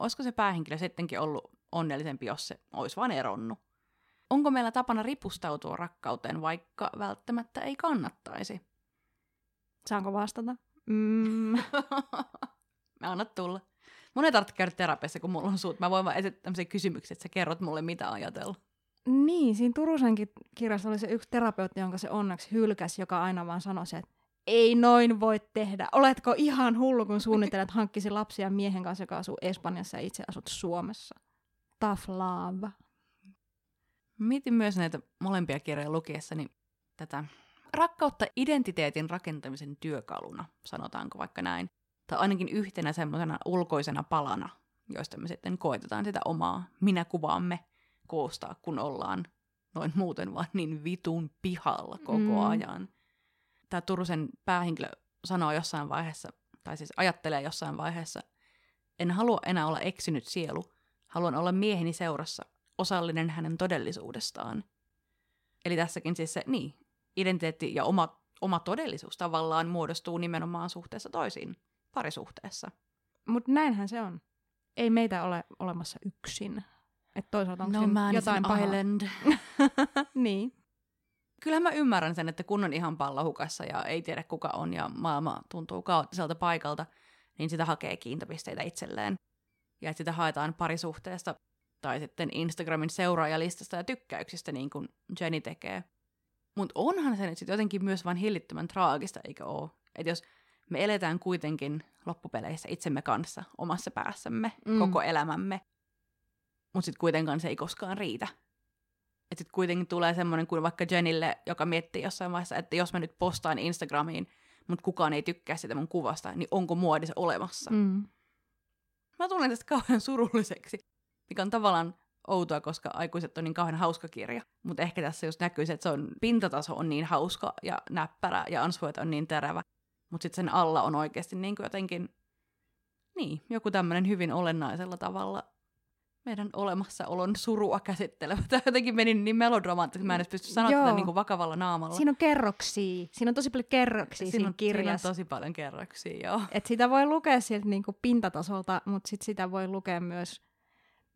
B: olisiko se päähenkilö sittenkin ollut onnellisempi, jos se olisi vain eronnut. Onko meillä tapana ripustautua rakkauteen, vaikka välttämättä ei kannattaisi?
A: Saanko vastata? Mm.
B: mä annat tulla. Mun ei tarvitse käydä terapiassa, kun mulla on suut. Mä voin vaan esittää tämmöisiä kysymyksiä, että sä kerrot mulle, mitä ajatella.
A: Niin, siinä Turusenkin kirjassa oli se yksi terapeutti, jonka se onneksi hylkäsi, joka aina vaan sanoi se, että ei noin voi tehdä. Oletko ihan hullu, kun suunnittelet hankkisi lapsia miehen kanssa, joka asuu Espanjassa ja itse asut Suomessa? Tough love.
B: Mietin myös näitä molempia kirjoja lukiessani tätä rakkautta identiteetin rakentamisen työkaluna, sanotaanko vaikka näin. Tai ainakin yhtenä semmoisena ulkoisena palana, joista me sitten koetetaan sitä omaa minäkuvaamme koostaa, kun ollaan noin muuten vaan niin vitun pihalla koko mm. ajan. Tämä Turusen päähenkilö sanoo jossain vaiheessa, tai siis ajattelee jossain vaiheessa, en halua enää olla eksynyt sielu, haluan olla mieheni seurassa, osallinen hänen todellisuudestaan. Eli tässäkin siis se, niin, identiteetti ja oma, oma todellisuus tavallaan muodostuu nimenomaan suhteessa toisiin, parisuhteessa.
A: Mutta näinhän se on. Ei meitä ole olemassa yksin. Et toisaalta onko
B: no
A: jotain pahaa?
B: island.
A: niin.
B: Kyllähän mä ymmärrän sen, että kun on ihan pallohukassa ja ei tiedä kuka on ja maailma tuntuu kaoottiselta paikalta, niin sitä hakee kiintopisteitä itselleen. Ja että sitä haetaan parisuhteesta tai sitten Instagramin seuraajalistasta ja tykkäyksistä, niin kuin Jenny tekee. Mutta onhan se nyt sitten jotenkin myös vain hillittömän traagista, eikö oo? Että jos me eletään kuitenkin loppupeleissä itsemme kanssa omassa päässämme mm. koko elämämme, mutta sitten kuitenkaan se ei koskaan riitä. Että sitten kuitenkin tulee semmoinen kuin vaikka Jenille, joka miettii jossain vaiheessa, että jos mä nyt postaan Instagramiin, mutta kukaan ei tykkää sitä mun kuvasta, niin onko muodissa olemassa?
A: Mm.
B: Mä tulen tästä kauhean surulliseksi, mikä on tavallaan outoa, koska aikuiset on niin kauhean hauska kirja. Mutta ehkä tässä just näkyy se, että se on, pintataso on niin hauska ja näppärä ja ansvoit on niin terävä. Mutta sitten sen alla on oikeasti niin kuin jotenkin, niin, joku tämmöinen hyvin olennaisella tavalla meidän olemassaolon surua käsittelevä. Tämä jotenkin meni niin melodramaattisesti, mä en edes pysty sanoa tätä niin kuin vakavalla naamalla.
A: Siinä on kerroksia. Siinä on tosi paljon kerroksia siinä, siinä
B: on,
A: kirjassa.
B: Siinä on tosi paljon kerroksia, joo.
A: Et sitä voi lukea sieltä niin kuin pintatasolta, mutta sit sitä voi lukea myös,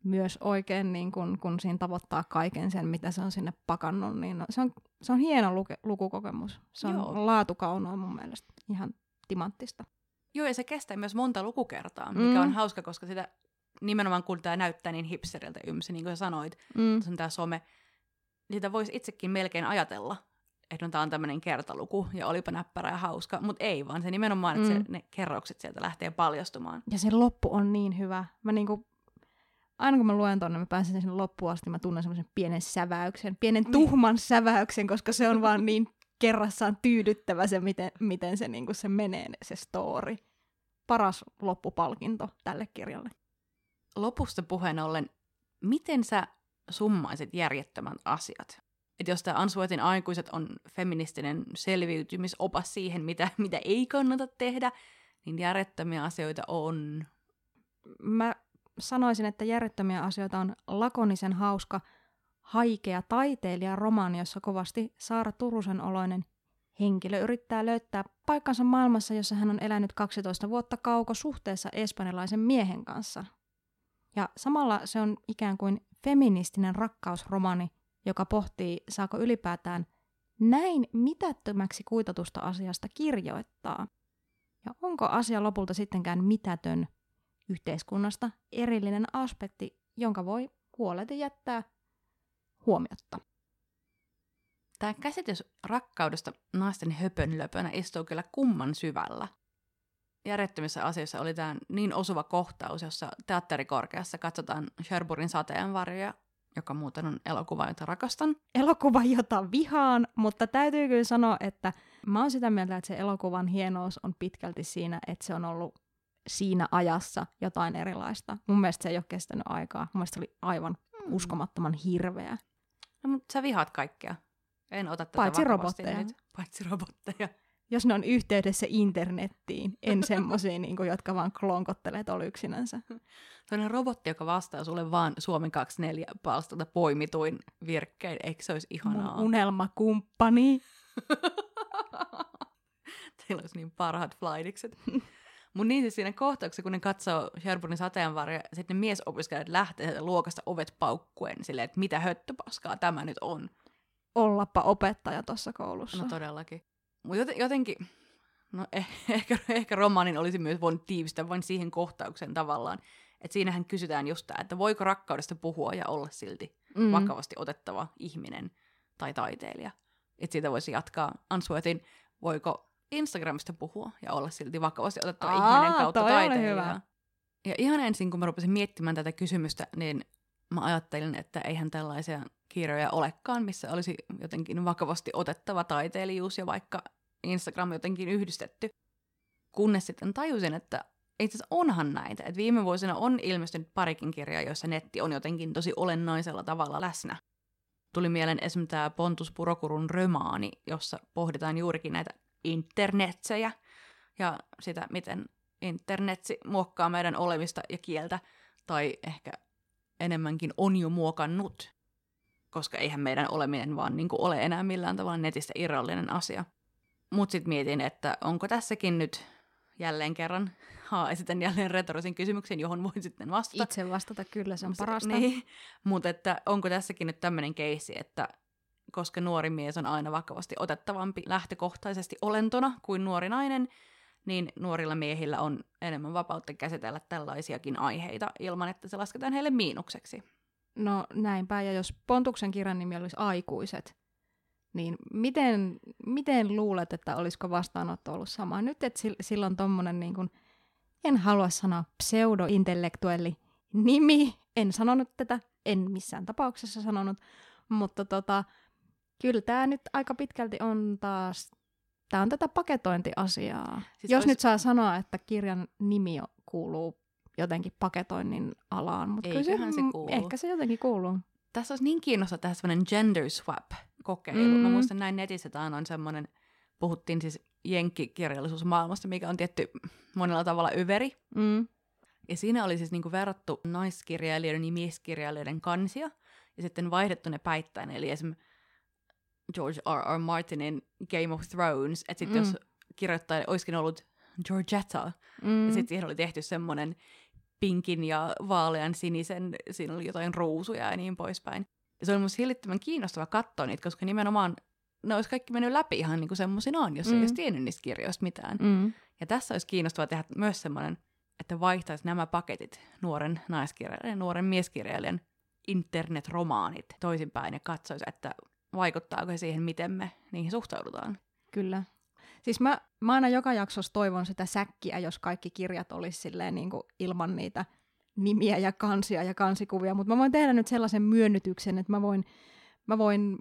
A: myös oikein, niin kuin, kun siinä tavoittaa kaiken sen, mitä se on sinne pakannut. Niin se, on, se on hieno luke, lukukokemus. Se on joo. laatukaunoa mun mielestä ihan timanttista.
B: Joo, ja se kestää myös monta lukukertaa, mikä mm. on hauska, koska sitä nimenomaan kun tämä näyttää niin hipsteriltä ymsi, niin kuin sä sanoit, mm. se on tämä some, niitä voisi itsekin melkein ajatella, että no, tämä on tämmöinen kertaluku ja olipa näppärä ja hauska, mutta ei, vaan se nimenomaan, että mm. se, ne kerrokset sieltä lähtee paljastumaan.
A: Ja se loppu on niin hyvä. Mä niinku, aina kun mä luen tonne, mä pääsen sinne loppuun asti, mä tunnen semmoisen pienen säväyksen, pienen niin. tuhman säväyksen, koska se on vaan niin kerrassaan tyydyttävä se, miten, miten se, niinku, se menee, se story. Paras loppupalkinto tälle kirjalle
B: lopusta puheen ollen, miten sä summaisit järjettömän asiat? Että jos tämä Ansuetin aikuiset on feministinen selviytymisopas siihen, mitä, mitä ei kannata tehdä, niin järjettömiä asioita on.
A: Mä sanoisin, että järjettömiä asioita on lakonisen hauska, haikea taiteilija romaani, jossa kovasti Saara Turusen oloinen henkilö yrittää löytää paikkansa maailmassa, jossa hän on elänyt 12 vuotta kauko suhteessa espanjalaisen miehen kanssa, ja samalla se on ikään kuin feministinen rakkausromani, joka pohtii, saako ylipäätään näin mitättömäksi kuitatusta asiasta kirjoittaa. Ja onko asia lopulta sittenkään mitätön yhteiskunnasta erillinen aspekti, jonka voi huoleti jättää huomiotta.
B: Tämä käsitys rakkaudesta naisten höpönlöpönä istuu kyllä kumman syvällä järjettömissä asioissa oli tämä niin osuva kohtaus, jossa teatterikorkeassa katsotaan Sherburin sateenvarjoja, joka muuten on elokuva, jota rakastan.
A: Elokuva, jota vihaan, mutta täytyy kyllä sanoa, että mä oon sitä mieltä, että se elokuvan hienous on pitkälti siinä, että se on ollut siinä ajassa jotain erilaista. Mun mielestä se ei ole kestänyt aikaa. Mun mielestä se oli aivan mm. uskomattoman hirveä.
B: No, mutta sä vihaat kaikkea. En ota tätä
A: Paitsi robotteja.
B: Nyt. Paitsi robotteja.
A: Jos ne on yhteydessä internettiin, en semmoisia, niin jotka vaan klonkottelee tuolla yksinänsä.
B: Sellainen robotti, joka vastaa sulle vaan Suomen 24 palstalta poimituin virkkein, eikö se olisi ihanaa?
A: Mun unelmakumppani.
B: Teillä olisi niin parhaat flightикset. Mun niin siis siinä kohtauksessa, kun ne katsoo Sherburnin sateenvarjoja, sitten ne miesopiskelijat lähtee luokasta ovet paukkuen silleen, että mitä höttöpaskaa tämä nyt on.
A: Ollappa opettaja tuossa koulussa.
B: No todellakin. Mutta jotenkin, no eh, ehkä, ehkä romaanin olisi myös voinut tiivistää vain siihen kohtaukseen tavallaan. Että siinähän kysytään just tämä, että voiko rakkaudesta puhua ja olla silti mm. vakavasti otettava ihminen tai taiteilija. Että siitä voisi jatkaa Answorthin, voiko Instagramista puhua ja olla silti vakavasti otettava Aa, ihminen kautta taiteilija. Hyvä. Ja ihan ensin, kun mä rupesin miettimään tätä kysymystä, niin mä ajattelin, että eihän tällaisia kirjoja olekaan, missä olisi jotenkin vakavasti otettava taiteilijuus ja vaikka Instagram jotenkin yhdistetty. Kunnes sitten tajusin, että itse asiassa onhan näitä. että viime vuosina on ilmestynyt parikin kirjaa, joissa netti on jotenkin tosi olennaisella tavalla läsnä. Tuli mieleen esimerkiksi tämä Pontus Purokurun römaani, jossa pohditaan juurikin näitä internetsejä ja sitä, miten internetsi muokkaa meidän olemista ja kieltä, tai ehkä enemmänkin on jo muokannut, koska eihän meidän oleminen vaan niin ole enää millään tavalla netistä irrallinen asia. Mutta sitten mietin, että onko tässäkin nyt jälleen kerran, haa, esitän jälleen retorisen kysymyksen, johon voin sitten vastata.
A: Itse vastata, kyllä, se on parasta.
B: Niin, mutta että onko tässäkin nyt tämmöinen keissi, että koska nuori mies on aina vakavasti otettavampi lähtökohtaisesti olentona kuin nuori nainen, niin nuorilla miehillä on enemmän vapautta käsitellä tällaisiakin aiheita ilman, että se lasketaan heille miinukseksi.
A: No näinpä, ja jos Pontuksen kirjan nimi olisi Aikuiset, niin miten, miten luulet, että olisiko vastaanotto ollut sama? Nyt, että silloin tuommoinen, niin kuin, en halua sanoa pseudointellektuelli nimi, en sanonut tätä, en missään tapauksessa sanonut, mutta tota, kyllä tämä nyt aika pitkälti on taas, tämä on tätä paketointiasiaa. Siis Jos olisi... nyt saa sanoa, että kirjan nimi kuuluu jotenkin paketoinnin alaan, mutta kyllä se, se kuuluu. ehkä se jotenkin kuuluu.
B: Tässä olisi niin kiinnostava tehdä semmoinen gender swap kokeilu. Mm. Mä muistan näin netissä, että on semmoinen, puhuttiin siis jenkkikirjallisuusmaailmasta, mikä on tietty monella tavalla yveri. Mm. Ja siinä oli siis niinku verrattu naiskirjailijoiden ja mieskirjailijoiden kansia, ja sitten vaihdettu ne päittäin. Eli esimerkiksi George R. R. Martinin Game of Thrones, että sitten mm. jos kirjoittaja olisikin ollut Georgetta, mm. ja sitten siihen oli tehty semmoinen pinkin ja vaalean sinisen, siinä oli jotain ruusuja ja niin poispäin. Ja se oli mun hillittömän kiinnostava katsoa niitä, koska nimenomaan ne olisi kaikki mennyt läpi ihan niin kuin semmoisinaan, jos mm. ei olisi tiennyt niistä kirjoista mitään. Mm. Ja tässä olisi kiinnostavaa tehdä myös semmoinen, että vaihtaisi nämä paketit, nuoren naiskirjailijan ja nuoren mieskirjailijan internetromaanit toisinpäin ja katsoisi, että vaikuttaako se siihen, miten me niihin suhtaudutaan.
A: Kyllä. Siis mä, mä aina joka jaksossa toivon sitä säkkiä, jos kaikki kirjat olisi silleen niin kuin ilman niitä nimiä ja kansia ja kansikuvia, mutta mä voin tehdä nyt sellaisen myönnytyksen, että mä voin, mä voin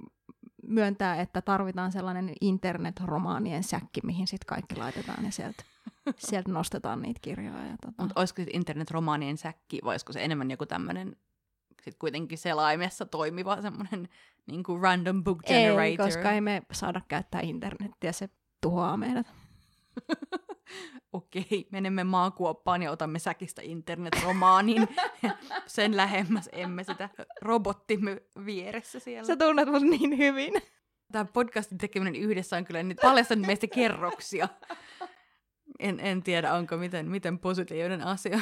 A: myöntää, että tarvitaan sellainen internet-romaanien säkki, mihin sitten kaikki laitetaan ja sieltä, sieltä nostetaan niitä kirjoja. Ja tota.
B: Mutta olisiko internet-romaanien säkki, vai olisiko se enemmän joku tämmöinen sitten kuitenkin selaimessa toimiva semmoinen niin kuin random book generator.
A: Ei, koska ei me saada käyttää internettiä, se tuhoaa meidät.
B: Okei, menemme maakuoppaan ja otamme säkistä internetromaanin. Sen lähemmäs emme sitä robottimme vieressä siellä.
A: Sä tunnet mut niin hyvin.
B: Tämä podcastin tekeminen yhdessä on kyllä nyt paljastanut meistä kerroksia. En, en tiedä, onko miten, miten positiivinen asia.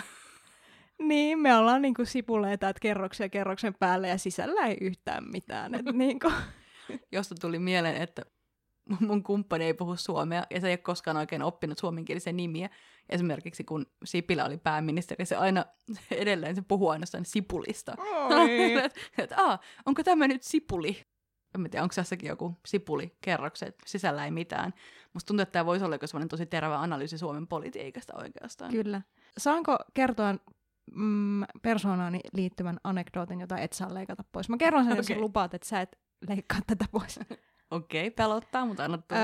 A: Niin, me ollaan niinku sipuleita, että kerroksia kerroksen päälle ja sisällä ei yhtään mitään. Et niinku.
B: Josta tuli mieleen, että mun kumppani ei puhu suomea ja se ei ole koskaan oikein oppinut suomenkielisiä nimiä. Esimerkiksi kun Sipilä oli pääministeri, se aina edelleen se puhuu ainoastaan sipulista. että, että, onko tämä nyt sipuli? En tiedä, onko tässäkin joku sipuli kerrokset, sisällä ei mitään. Musta tuntuu, että tämä voisi olla sellainen tosi terävä analyysi Suomen politiikasta oikeastaan.
A: Kyllä. Saanko kertoa mm, persoonaani liittyvän anekdootin, jota et saa leikata pois. Mä kerron sen, okay. jos lupaat, että sä et leikkaa tätä pois.
B: Okei, okay, pelottaa, mutta anna
A: öö,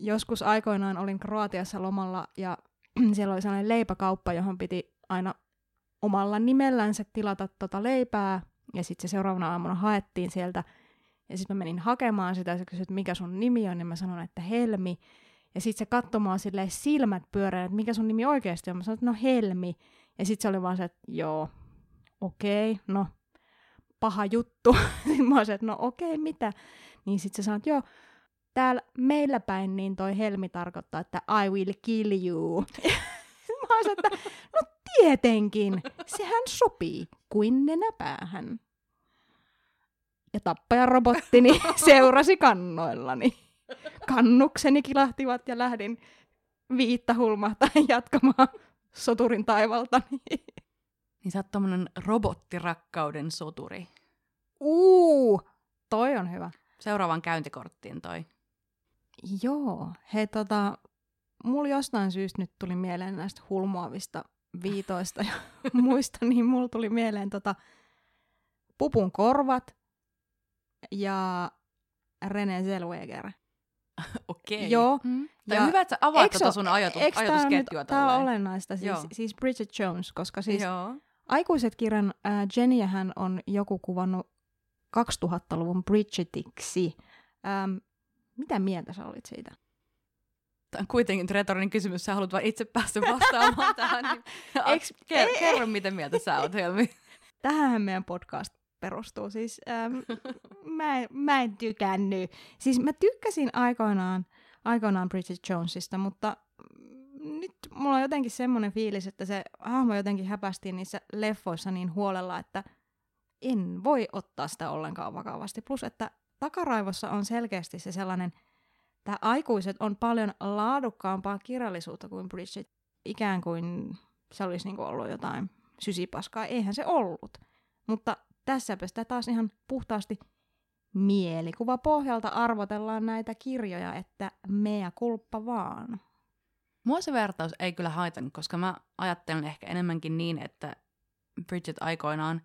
A: Joskus aikoinaan olin Kroatiassa lomalla ja siellä oli sellainen leipäkauppa, johon piti aina omalla nimellänsä tilata tota leipää. Ja sitten se seuraavana aamuna haettiin sieltä. Ja sitten mä menin hakemaan sitä ja se kysyi, että mikä sun nimi on. Ja mä sanoin, että Helmi. Ja sitten se katsoi mua silleen silmät pyöreän, että mikä sun nimi oikeasti on. Mä sanoin, että no Helmi. Ja sitten se oli vaan se, että joo, okei, okay, no paha juttu. sitten mä olisin, että no okei, okay, mitä? Niin sitten se sanoi, että joo, täällä meillä päin niin toi Helmi tarkoittaa, että I will kill you. mä olisin, että no tietenkin, sehän sopii kuin nenäpäähän. Ja tappajarobottini seurasi kannoillani. Kannukseni kilahtivat ja lähdin viitta hulmahtaen jatkamaan soturin taivaltani.
B: Niin sä oot tommonen robottirakkauden soturi.
A: Uu, toi on hyvä.
B: Seuraavan käyntikorttiin toi.
A: Joo, hei tota, mulla jostain syystä nyt tuli mieleen näistä hulmoavista viitoista ja muista, niin mulla tuli mieleen tota Pupun korvat ja René Zellweger.
B: Okei.
A: Joo.
B: Mm. Tai hyvä, että sä avaat tota sun ajatus, ajatusketjua
A: Tämä on olennaista, siis, siis Bridget Jones, koska siis Joo. aikuiset kirjan äh, Jennyhän on joku kuvannut 2000-luvun Bridgetiksi. Ähm, mitä mieltä sä olit siitä?
B: Tämä on kuitenkin retorinen kysymys, sä haluat vain itse päästä vastaamaan tähän. Niin... Eks, kerro, kerro, mitä mieltä sä oot, Helmi.
A: Tähän meidän podcast perustuu. Siis, ähm, mä, mä en tykännyt. Siis mä tykkäsin aikoinaan, aikoinaan Bridget Jonesista, mutta nyt mulla on jotenkin semmoinen fiilis, että se hahmo jotenkin häpästi niissä leffoissa niin huolella, että en voi ottaa sitä ollenkaan vakavasti. Plus, että takaraivossa on selkeästi se sellainen, että aikuiset on paljon laadukkaampaa kirjallisuutta kuin Bridget. Ikään kuin se olisi niinku ollut jotain sysipaskaa. Eihän se ollut. Mutta tässäpä sitä taas ihan puhtaasti mielikuva pohjalta arvotellaan näitä kirjoja, että mea kulppa vaan.
B: Mua se vertaus ei kyllä haitannut, koska mä ajattelen ehkä enemmänkin niin, että Bridget aikoinaan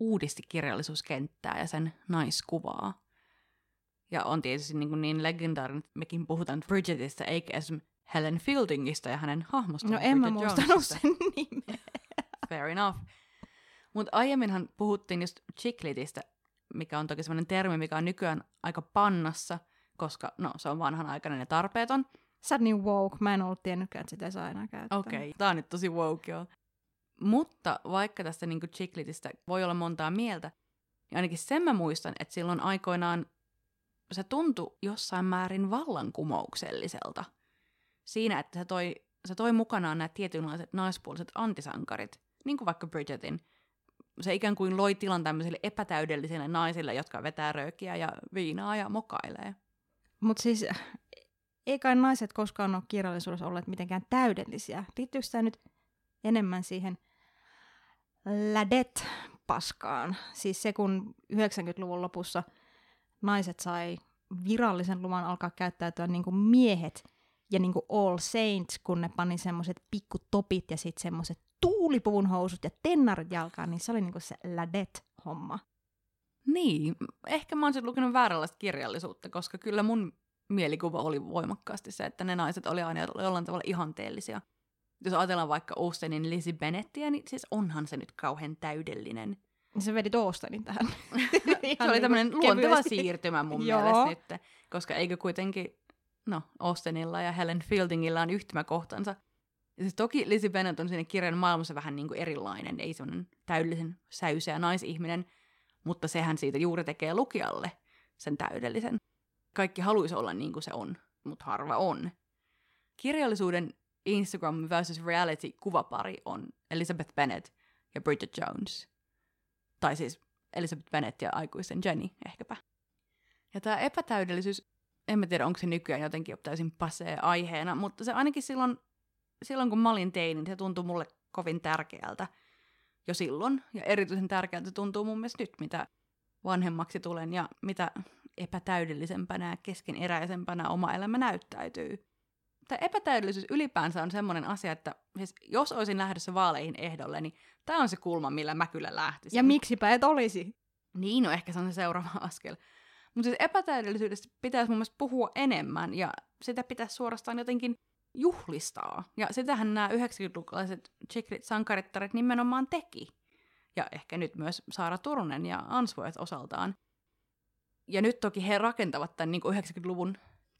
B: uudisti kirjallisuuskenttää ja sen naiskuvaa. Ja on tietysti niin, kuin niin legendaarinen, että mekin puhutaan Bridgetistä, eikä esimerkiksi Helen Fieldingista ja hänen hahmostaan.
A: No en mä muistanut sen nimeä.
B: Fair enough. Mutta aiemminhan puhuttiin just chicklitistä, mikä on toki sellainen termi, mikä on nykyään aika pannassa, koska no, se on vanhanaikainen ja tarpeeton.
A: Sä niin woke, mä en ollut tiennytkään, että sitä ei saa enää käyttää.
B: Okei, okay. tää on nyt tosi woke, joo. Mutta vaikka tästä niinku chicklitistä voi olla montaa mieltä, niin ainakin sen mä muistan, että silloin aikoinaan se tuntui jossain määrin vallankumoukselliselta. Siinä, että se toi, se toi mukanaan nämä tietynlaiset naispuoliset antisankarit, niin kuin vaikka Bridgetin, se ikään kuin loi tilan tämmöisille epätäydellisille naisille, jotka vetää röökiä ja viinaa ja mokailee.
A: Mutta siis ei kai naiset koskaan ole kirjallisuudessa olleet mitenkään täydellisiä. Liittyykö tämä nyt enemmän siihen lädet-paskaan? Siis se, kun 90-luvun lopussa naiset sai virallisen luvan alkaa käyttäytyä niin kuin miehet ja niin kuin All Saints, kun ne pani semmoiset pikkutopit ja sitten semmoiset tuulipuvun housut ja tennarit jalkaan, niin se oli niinku se ladet-homma.
B: Niin, ehkä mä oon sitten lukenut vääränlaista kirjallisuutta, koska kyllä mun mielikuva oli voimakkaasti se, että ne naiset oli aina jollain tavalla ihanteellisia. Jos ajatellaan vaikka Austenin Lizzie Bennettiä, niin siis onhan se nyt kauhean täydellinen.
A: Se vedi Austenin tähän.
B: se oli tämmöinen luonteva siirtymä mun mielestä nyt, koska eikö kuitenkin, no, Austenilla ja Helen Fieldingilla on yhtymäkohtansa – ja siis toki Lizzie Bennet on siinä kirjan maailmassa vähän niin kuin erilainen, ei semmoinen täydellisen säyseä naisihminen, mutta sehän siitä juuri tekee lukijalle sen täydellisen. Kaikki haluaisi olla niin kuin se on, mutta harva on. Kirjallisuuden Instagram versus reality kuvapari on Elizabeth Bennet ja Bridget Jones. Tai siis Elizabeth Bennet ja aikuisen Jenny ehkäpä. Ja tämä epätäydellisyys, en mä tiedä onko se nykyään jotenkin täysin pasee aiheena, mutta se ainakin silloin silloin kun mä olin teini, se tuntui mulle kovin tärkeältä jo silloin. Ja erityisen tärkeältä tuntuu mun mielestä nyt, mitä vanhemmaksi tulen ja mitä epätäydellisempänä ja keskeneräisempänä oma elämä näyttäytyy. Tämä epätäydellisyys ylipäänsä on semmoinen asia, että siis jos olisin lähdössä vaaleihin ehdolle, niin tämä on se kulma, millä mä kyllä lähtisin.
A: Ja miksipä et olisi?
B: Niin, no ehkä se on se seuraava askel. Mutta siis epätäydellisyydestä pitäisi mun mielestä puhua enemmän, ja sitä pitäisi suorastaan jotenkin juhlistaa. Ja sitähän nämä 90-lukulaiset chicklit sankarittaret nimenomaan teki. Ja ehkä nyt myös Saara Turunen ja Ansvoet osaltaan. Ja nyt toki he rakentavat tämän niin 90-luvun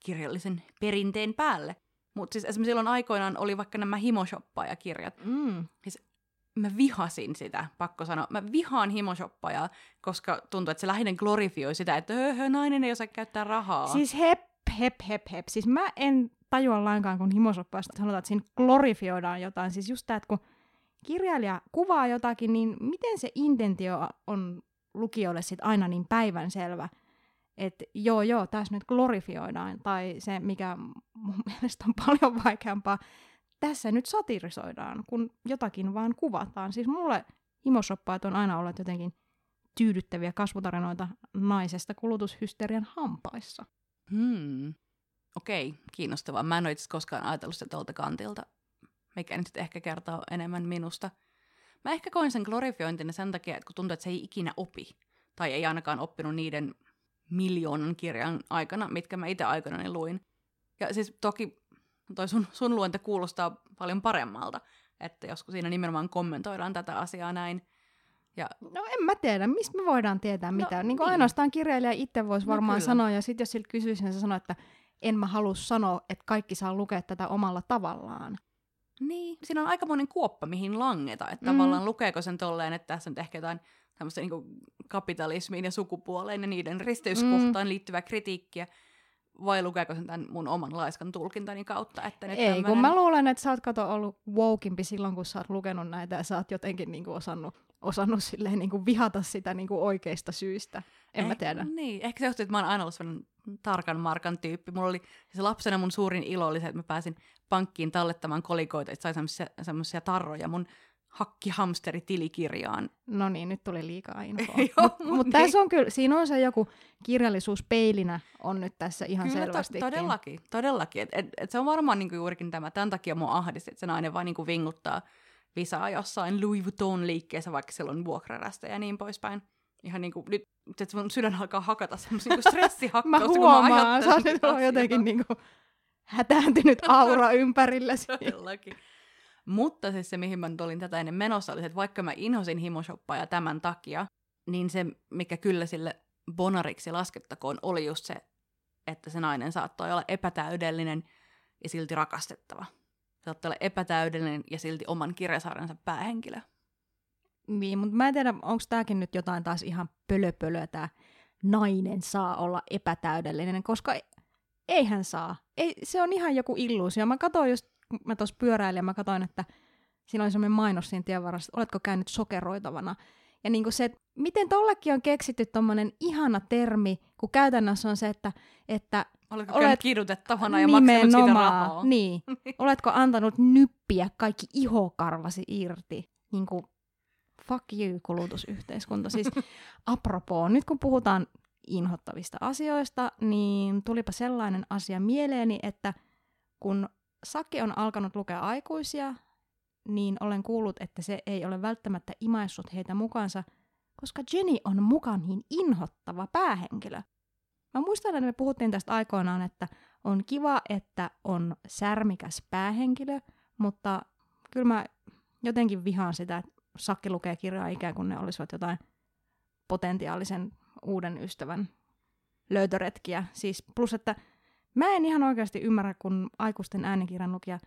B: kirjallisen perinteen päälle. Mutta siis esimerkiksi silloin aikoinaan oli vaikka nämä himoshoppaja-kirjat.
A: Mm.
B: Siis mä vihasin sitä, pakko sanoa. Mä vihaan himoshoppajaa, koska tuntuu, että se lähinnä glorifioi sitä, että höhö, nainen ei osaa käyttää rahaa.
A: Siis hep, hep, hep, hep. Siis mä en tajua lainkaan, kun himoshoppaista sanotaan, että siinä glorifioidaan jotain. Siis just tämä, että kun kirjailija kuvaa jotakin, niin miten se intentio on lukijoille sit aina niin päivänselvä, että joo joo, tässä nyt glorifioidaan, tai se, mikä mun mielestä on paljon vaikeampaa, tässä nyt satirisoidaan, kun jotakin vaan kuvataan. Siis mulle himoshoppaat on aina olleet jotenkin tyydyttäviä kasvutarinoita naisesta kulutushysterian hampaissa.
B: Hmm. Okei, kiinnostavaa. Mä en ole itse koskaan ajatellut sitä tuolta kantilta, mikä nyt ehkä kertoo enemmän minusta. Mä ehkä koin sen glorifiointina sen takia, että kun tuntuu, että se ei ikinä opi, tai ei ainakaan oppinut niiden miljoonan kirjan aikana, mitkä mä itse aikanani luin. Ja siis toki toi sun, sun luenta kuulostaa paljon paremmalta, että joskus siinä nimenomaan kommentoidaan tätä asiaa näin. Ja,
A: No en mä tiedä, mistä me voidaan tietää
B: No,
A: mitä. niin kuin
B: niin.
A: ainoastaan kirjailija itse voisi
B: No
A: varmaan
B: kyllä.
A: sanoa, ja sitten jos siltä kysyisin, niin se sanoo, että en mä halua sanoa, että kaikki saa lukea tätä omalla tavallaan.
B: niin, siinä on aikamoinen kuoppa, mihin langeta. Että
A: Mm.
B: tavallaan lukeeko sen tolleen, että tässä on ehkä jotain tämmöistä niin kapitalismiin ja sukupuoleen ja niiden risteyskohtaan mm. liittyvää kritiikkiä, vai lukeeko sen tämän mun oman laiskan tulkintani kautta? Että nyt
A: Ei, kun
B: tämmönen-
A: mä luulen, että sä oot kato ollut wokimpi silloin, kun sä oot lukenut näitä, ja sä oot jotenkin niin kuin osannut, osannut silleen niin kuin vihata sitä niin kuin oikeista syistä. En mä
B: Eh-
A: tiedä.
B: Niin, ehkä se johtuu, että mä oon aina ollut sellainen tarkan markan tyyppi. Mulla oli se lapsena mun suurin ilo oli se, että mä pääsin pankkiin tallettamaan kolikoita, että sai semmoisia, semmoisia tarroja mun hakkihamsteritilikirjaan.
A: No niin, nyt tuli liikaa infoa. Mutta
B: mut niin.
A: tässä on kyllä, siinä on se joku kirjallisuus peilinä on nyt tässä ihan
B: Kyllä,
A: selvästi.
B: to- todellakin, todellakin. Et, et, et se on varmaan niinku juurikin tämä. Tämän takia mua ahdisti, että se nainen vaan niinku vinguttaa visaa jossain Louis Vuitton liikkeessä, vaikka siellä on vuokrarästä ja niin poispäin. Ihan niinku, nyt että mun sydän alkaa hakata semmoisia niinku stressihakkausta,
A: Mä
B: kun
A: huomaan,
B: ajattelen
A: sä oot jotenkin niinku hätääntynyt aura ympärilläsi.
B: Todellakin. Mutta siis se, mihin mä nyt olin tätä ennen menossa, oli se, että vaikka mä inhosin himoshoppaa tämän takia, niin se, mikä kyllä sille bonariksi laskettakoon, oli just se, että se nainen saattoi olla epätäydellinen ja silti rakastettava. Se saattoi olla epätäydellinen ja silti oman kirjasarjansa päähenkilö.
A: Niin, mutta mä en tiedä, onko tämäkin nyt jotain taas ihan pölöpölöä, tämä nainen saa olla epätäydellinen, koska e- eihän saa. Ei, se on ihan joku illuusio. Mä katsoin just, mä tuossa pyöräilin ja mä katsoin, että siinä oli semmoinen mainos siinä tien varressa, että oletko käynyt sokeroitavana. Ja niin kuin se, että miten tollekin on keksitty tommonen ihana termi, kun käytännössä on se, että, että
B: Oletko
A: Olet-
B: kidutettavana ja maksanut siitä rahaa?
A: Niin. Oletko antanut nyppiä kaikki ihokarvasi irti? Niin kuin, fuck you, kulutusyhteiskunta. Siis apropos, nyt kun puhutaan inhottavista asioista, niin tulipa sellainen asia mieleeni, että kun Saki on alkanut lukea aikuisia, niin olen kuullut, että se ei ole välttämättä imaissut heitä mukaansa, koska Jenny on mukaan niin inhottava päähenkilö. Mä muistan, että me puhuttiin tästä aikoinaan, että on kiva, että on särmikäs päähenkilö, mutta kyllä mä jotenkin vihaan sitä, että Sakki lukee kirjaa ikään kuin ne olisivat jotain potentiaalisen uuden ystävän löytöretkiä. Siis plus, että mä en ihan oikeasti ymmärrä, kun aikuisten äänikirjan lukija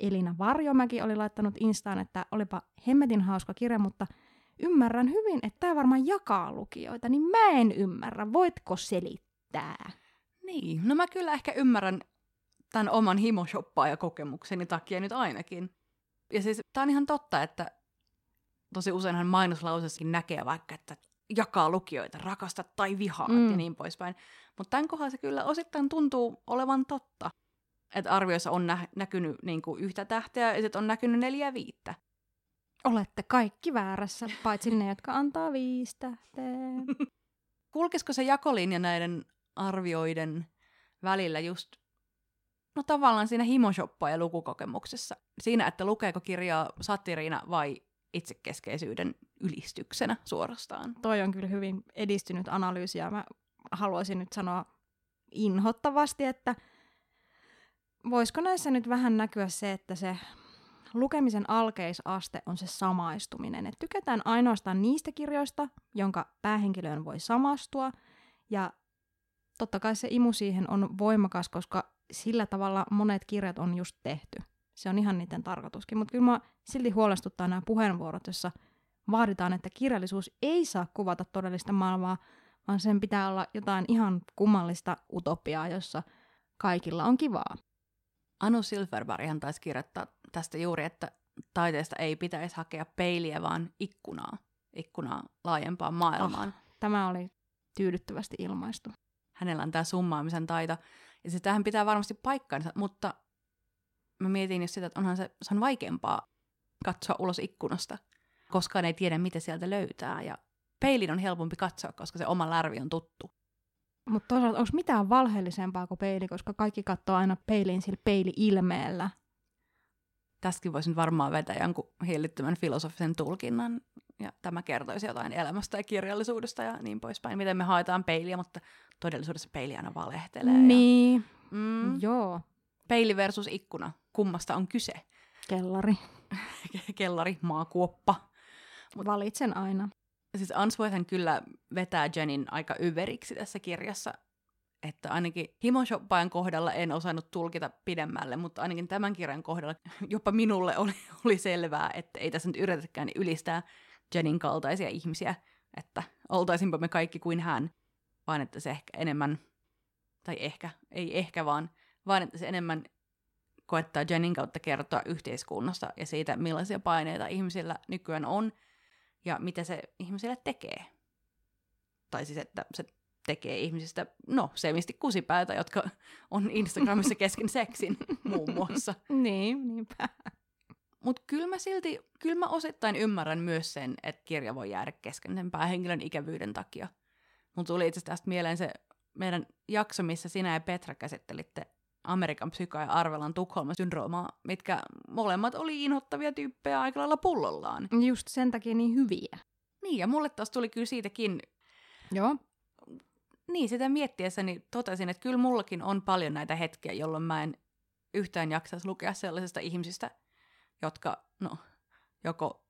A: Elina Varjomäki oli laittanut Instaan, että olipa hemmetin hauska kirja, mutta ymmärrän hyvin, että tämä varmaan jakaa lukijoita, niin mä en ymmärrä. Voitko selittää?
B: Niin, no mä kyllä ehkä ymmärrän tämän oman himoshoppaajakokemukseni takia nyt ainakin. Ja siis tää on ihan totta, että tosi useinhan mainoslausessakin näkee vaikka, että jakaa lukijoita, rakasta tai vihaa
A: Mm.
B: mm. ja niin poispäin. Mutta tämän kohdalla se kyllä osittain tuntuu olevan totta. Että arvioissa on nä- näkynyt niinku yhtä tähteä ja sitten on näkynyt neljä viittä.
A: Olette kaikki väärässä, paitsi ne, jotka antaa viisi tähteä.
B: Kulkisiko se jakolinja näiden arvioiden välillä just, no tavallaan siinä himoshoppa ja lukukokemuksessa? Siinä, että lukeeko kirjaa satiriina vai itsekeskeisyyden ylistyksenä suorastaan?
A: Toi on kyllä hyvin edistynyt analyysi ja mä haluaisin nyt sanoa inhottavasti, että voisiko näissä nyt vähän näkyä se, että se lukemisen alkeisaste on se samaistuminen. Että tykätään ainoastaan niistä kirjoista, jonka päähenkilöön voi samastua. Ja totta kai se imu siihen on voimakas, koska sillä tavalla monet kirjat on just tehty. Se on ihan niiden tarkoituskin. Mutta kyllä mä silti huolestuttaa nämä puheenvuorot, jossa vaaditaan, että kirjallisuus ei saa kuvata todellista maailmaa, vaan sen pitää olla jotain ihan kummallista utopiaa, jossa kaikilla on kivaa.
B: Anu Silverberghan taisi kirjoittaa tästä juuri, että taiteesta ei pitäisi hakea peiliä, vaan ikkunaa. Ikkunaa laajempaan maailmaan. Oh,
A: tämä oli tyydyttävästi ilmaistu.
B: Hänellä on tämä summaamisen taito. Ja se tähän pitää varmasti paikkansa, mutta mä mietin just sitä, että onhan se, se on vaikeampaa katsoa ulos ikkunasta. Koskaan ei tiedä, mitä sieltä löytää. Ja peilin on helpompi katsoa, koska se oma lärvi on tuttu.
A: Mutta toisaalta onko mitään valheellisempaa kuin peili, koska kaikki katsoo aina peiliin sillä peili-ilmeellä.
B: Tästäkin voisin varmaan vetää jonkun hillittömän filosofisen tulkinnan, ja tämä kertoisi jotain elämästä ja kirjallisuudesta ja niin poispäin, miten me haetaan peiliä, mutta todellisuudessa peili aina valehtelee.
A: Niin,
B: ja, mm,
A: joo.
B: Peili versus ikkuna, kummasta on kyse?
A: Kellari.
B: Kellari, maakuoppa.
A: Mut, Valitsen aina.
B: Siis Answorthhan kyllä vetää Jenin aika yveriksi tässä kirjassa, että ainakin himoshoppajan kohdalla en osannut tulkita pidemmälle, mutta ainakin tämän kirjan kohdalla jopa minulle oli, oli selvää, että ei tässä nyt yritetäkään ylistää Jenin kaltaisia ihmisiä, että oltaisinpa me kaikki kuin hän, vaan että se ehkä enemmän, tai ehkä, ei ehkä vaan, vaan että se enemmän koettaa Jenin kautta kertoa yhteiskunnasta ja siitä, millaisia paineita ihmisillä nykyään on ja mitä se ihmisille tekee. Tai siis, että se tekee ihmisistä, no, semisti kusipäätä, jotka on Instagramissa kesken seksin muun muassa.
A: niin, niinpä.
B: Mutta kyllä mä silti, kyllä mä osittain ymmärrän myös sen, että kirja voi jäädä kesken sen päähenkilön ikävyyden takia. Mun tuli itse tästä mieleen se meidän jakso, missä sinä ja Petra käsittelitte Amerikan psyka ja Arvelan Tukholman syndroomaa, mitkä molemmat oli inhottavia tyyppejä aika lailla pullollaan.
A: Just sen takia niin hyviä.
B: Niin, ja mulle taas tuli kyllä siitäkin...
A: Joo.
B: Niin, sitä miettiessäni totesin, että kyllä mullakin on paljon näitä hetkiä, jolloin mä en yhtään jaksaisi lukea sellaisista ihmisistä, jotka, no, joko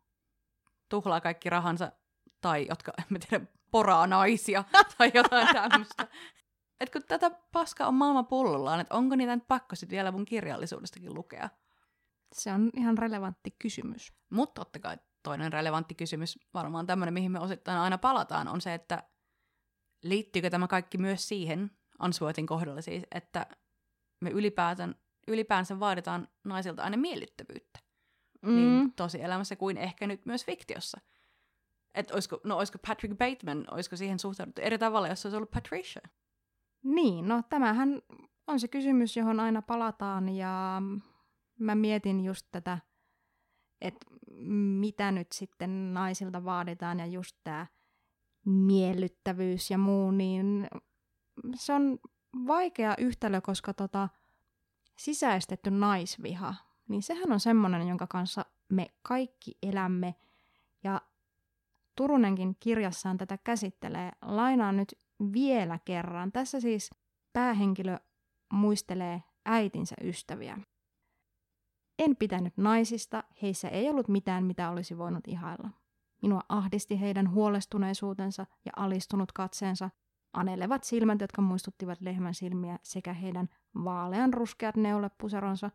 B: tuhlaa kaikki rahansa, tai jotka, en tiedä, poraa naisia, tai jotain tämmöistä. Et kun tätä paskaa on maailman pullollaan, että onko niitä nyt pakko sitten vielä mun kirjallisuudestakin lukea?
A: Se on ihan relevantti kysymys.
B: Mutta totta kai toinen relevantti kysymys, varmaan tämmöinen, mihin me osittain aina palataan, on se, että liittyykö tämä kaikki myös siihen, Answorthin kohdalla siis, että me ylipäätään, ylipäänsä vaaditaan naisilta aina miellyttävyyttä. Mm. Niin tosielämässä kuin ehkä nyt myös fiktiossa. Että olisiko, no olisiko Patrick Bateman, olisiko siihen suhtauduttu eri tavalla, jos se olisi ollut Patricia?
A: Niin, no tämähän on se kysymys, johon aina palataan ja mä mietin just tätä, että mitä nyt sitten naisilta vaaditaan ja just tämä miellyttävyys ja muu, niin se on vaikea yhtälö, koska tota, sisäistetty naisviha, niin sehän on semmoinen, jonka kanssa me kaikki elämme. Ja Turunenkin kirjassaan tätä käsittelee. Lainaan nyt vielä kerran. Tässä siis päähenkilö muistelee äitinsä ystäviä. En pitänyt naisista, heissä ei ollut mitään, mitä olisi voinut ihailla. Minua ahdisti heidän huolestuneisuutensa ja alistunut katseensa, anelevat silmät, jotka muistuttivat lehmän silmiä, sekä heidän vaalean ruskeat neulepuseronsa.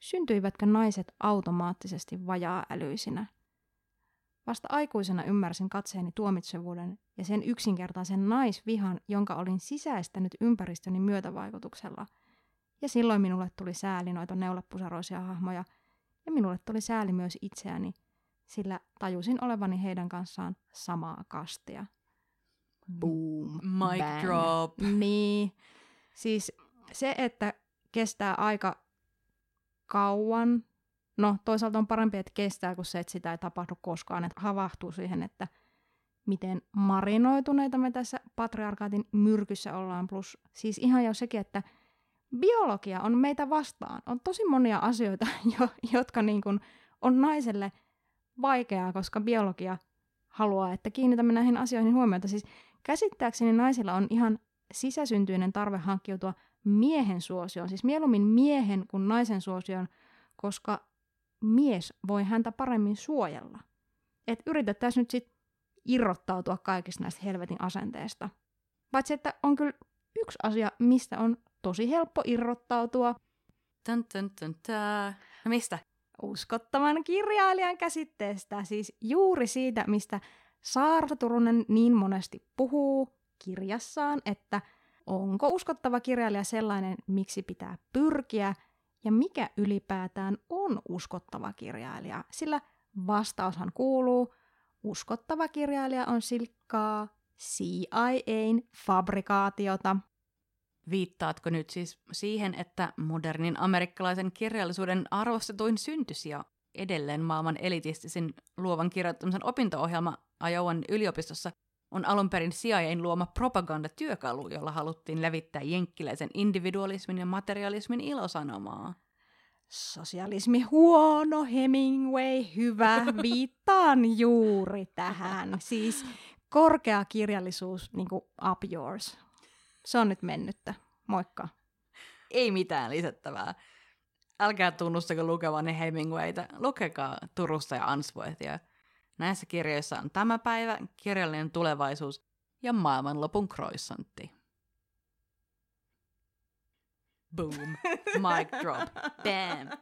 A: Syntyivätkö naiset automaattisesti vajaa-älyisinä? Vasta aikuisena ymmärsin katseeni tuomitsevuuden ja sen yksinkertaisen naisvihan, jonka olin sisäistänyt ympäristöni myötävaikutuksella. Ja silloin minulle tuli sääli noita neulepusaroisia hahmoja, ja minulle tuli sääli myös itseäni, sillä tajusin olevani heidän kanssaan samaa kastia.
B: Boom. Mic bang. drop.
A: Niin. Siis se, että kestää aika kauan No toisaalta on parempi, että kestää kuin se, että sitä ei tapahdu koskaan, että havahtuu siihen, että miten marinoituneita me tässä patriarkaatin myrkyssä ollaan. Plus siis ihan jo sekin, että biologia on meitä vastaan. On tosi monia asioita, jo, jotka niin kuin on naiselle vaikeaa, koska biologia haluaa, että kiinnitämme näihin asioihin huomiota. Siis käsittääkseni naisilla on ihan sisäsyntyinen tarve hankkiutua miehen suosioon, siis mieluummin miehen kuin naisen suosioon, koska mies voi häntä paremmin suojella. Et yritettäisiin nyt sitten irrottautua kaikista näistä helvetin asenteista. Paitsi, että on kyllä yksi asia, mistä on tosi helppo irrottautua.
B: Tun, tun, tun, tun. No mistä?
A: Uskottavan kirjailijan käsitteestä, siis juuri siitä, mistä Saara Turunen niin monesti puhuu kirjassaan, että onko uskottava kirjailija sellainen, miksi pitää pyrkiä, ja mikä ylipäätään on uskottava kirjailija. Sillä vastaushan kuuluu, uskottava kirjailija on silkkaa CIAn fabrikaatiota.
B: Viittaatko nyt siis siihen, että modernin amerikkalaisen kirjallisuuden arvostetuin syntys ja edelleen maailman elitistisin luovan kirjoittamisen opinto-ohjelma Iowan yliopistossa on alun perin CIAn luoma propagandatyökalu, jolla haluttiin levittää jenkkiläisen individualismin ja materialismin ilosanomaa.
A: Sosialismi huono, Hemingway hyvä, viittaan juuri tähän. Siis korkea kirjallisuus, niin kuin up yours. Se on nyt mennyttä. Moikka.
B: Ei mitään lisättävää. Älkää tunnustako lukevanne Hemingwayta, lukekaa Turusta ja Answorthia. Näissä kirjoissa on tämä päivä, kirjallinen tulevaisuus ja maailmanlopun croissantti. Boom. Mic drop. Bam.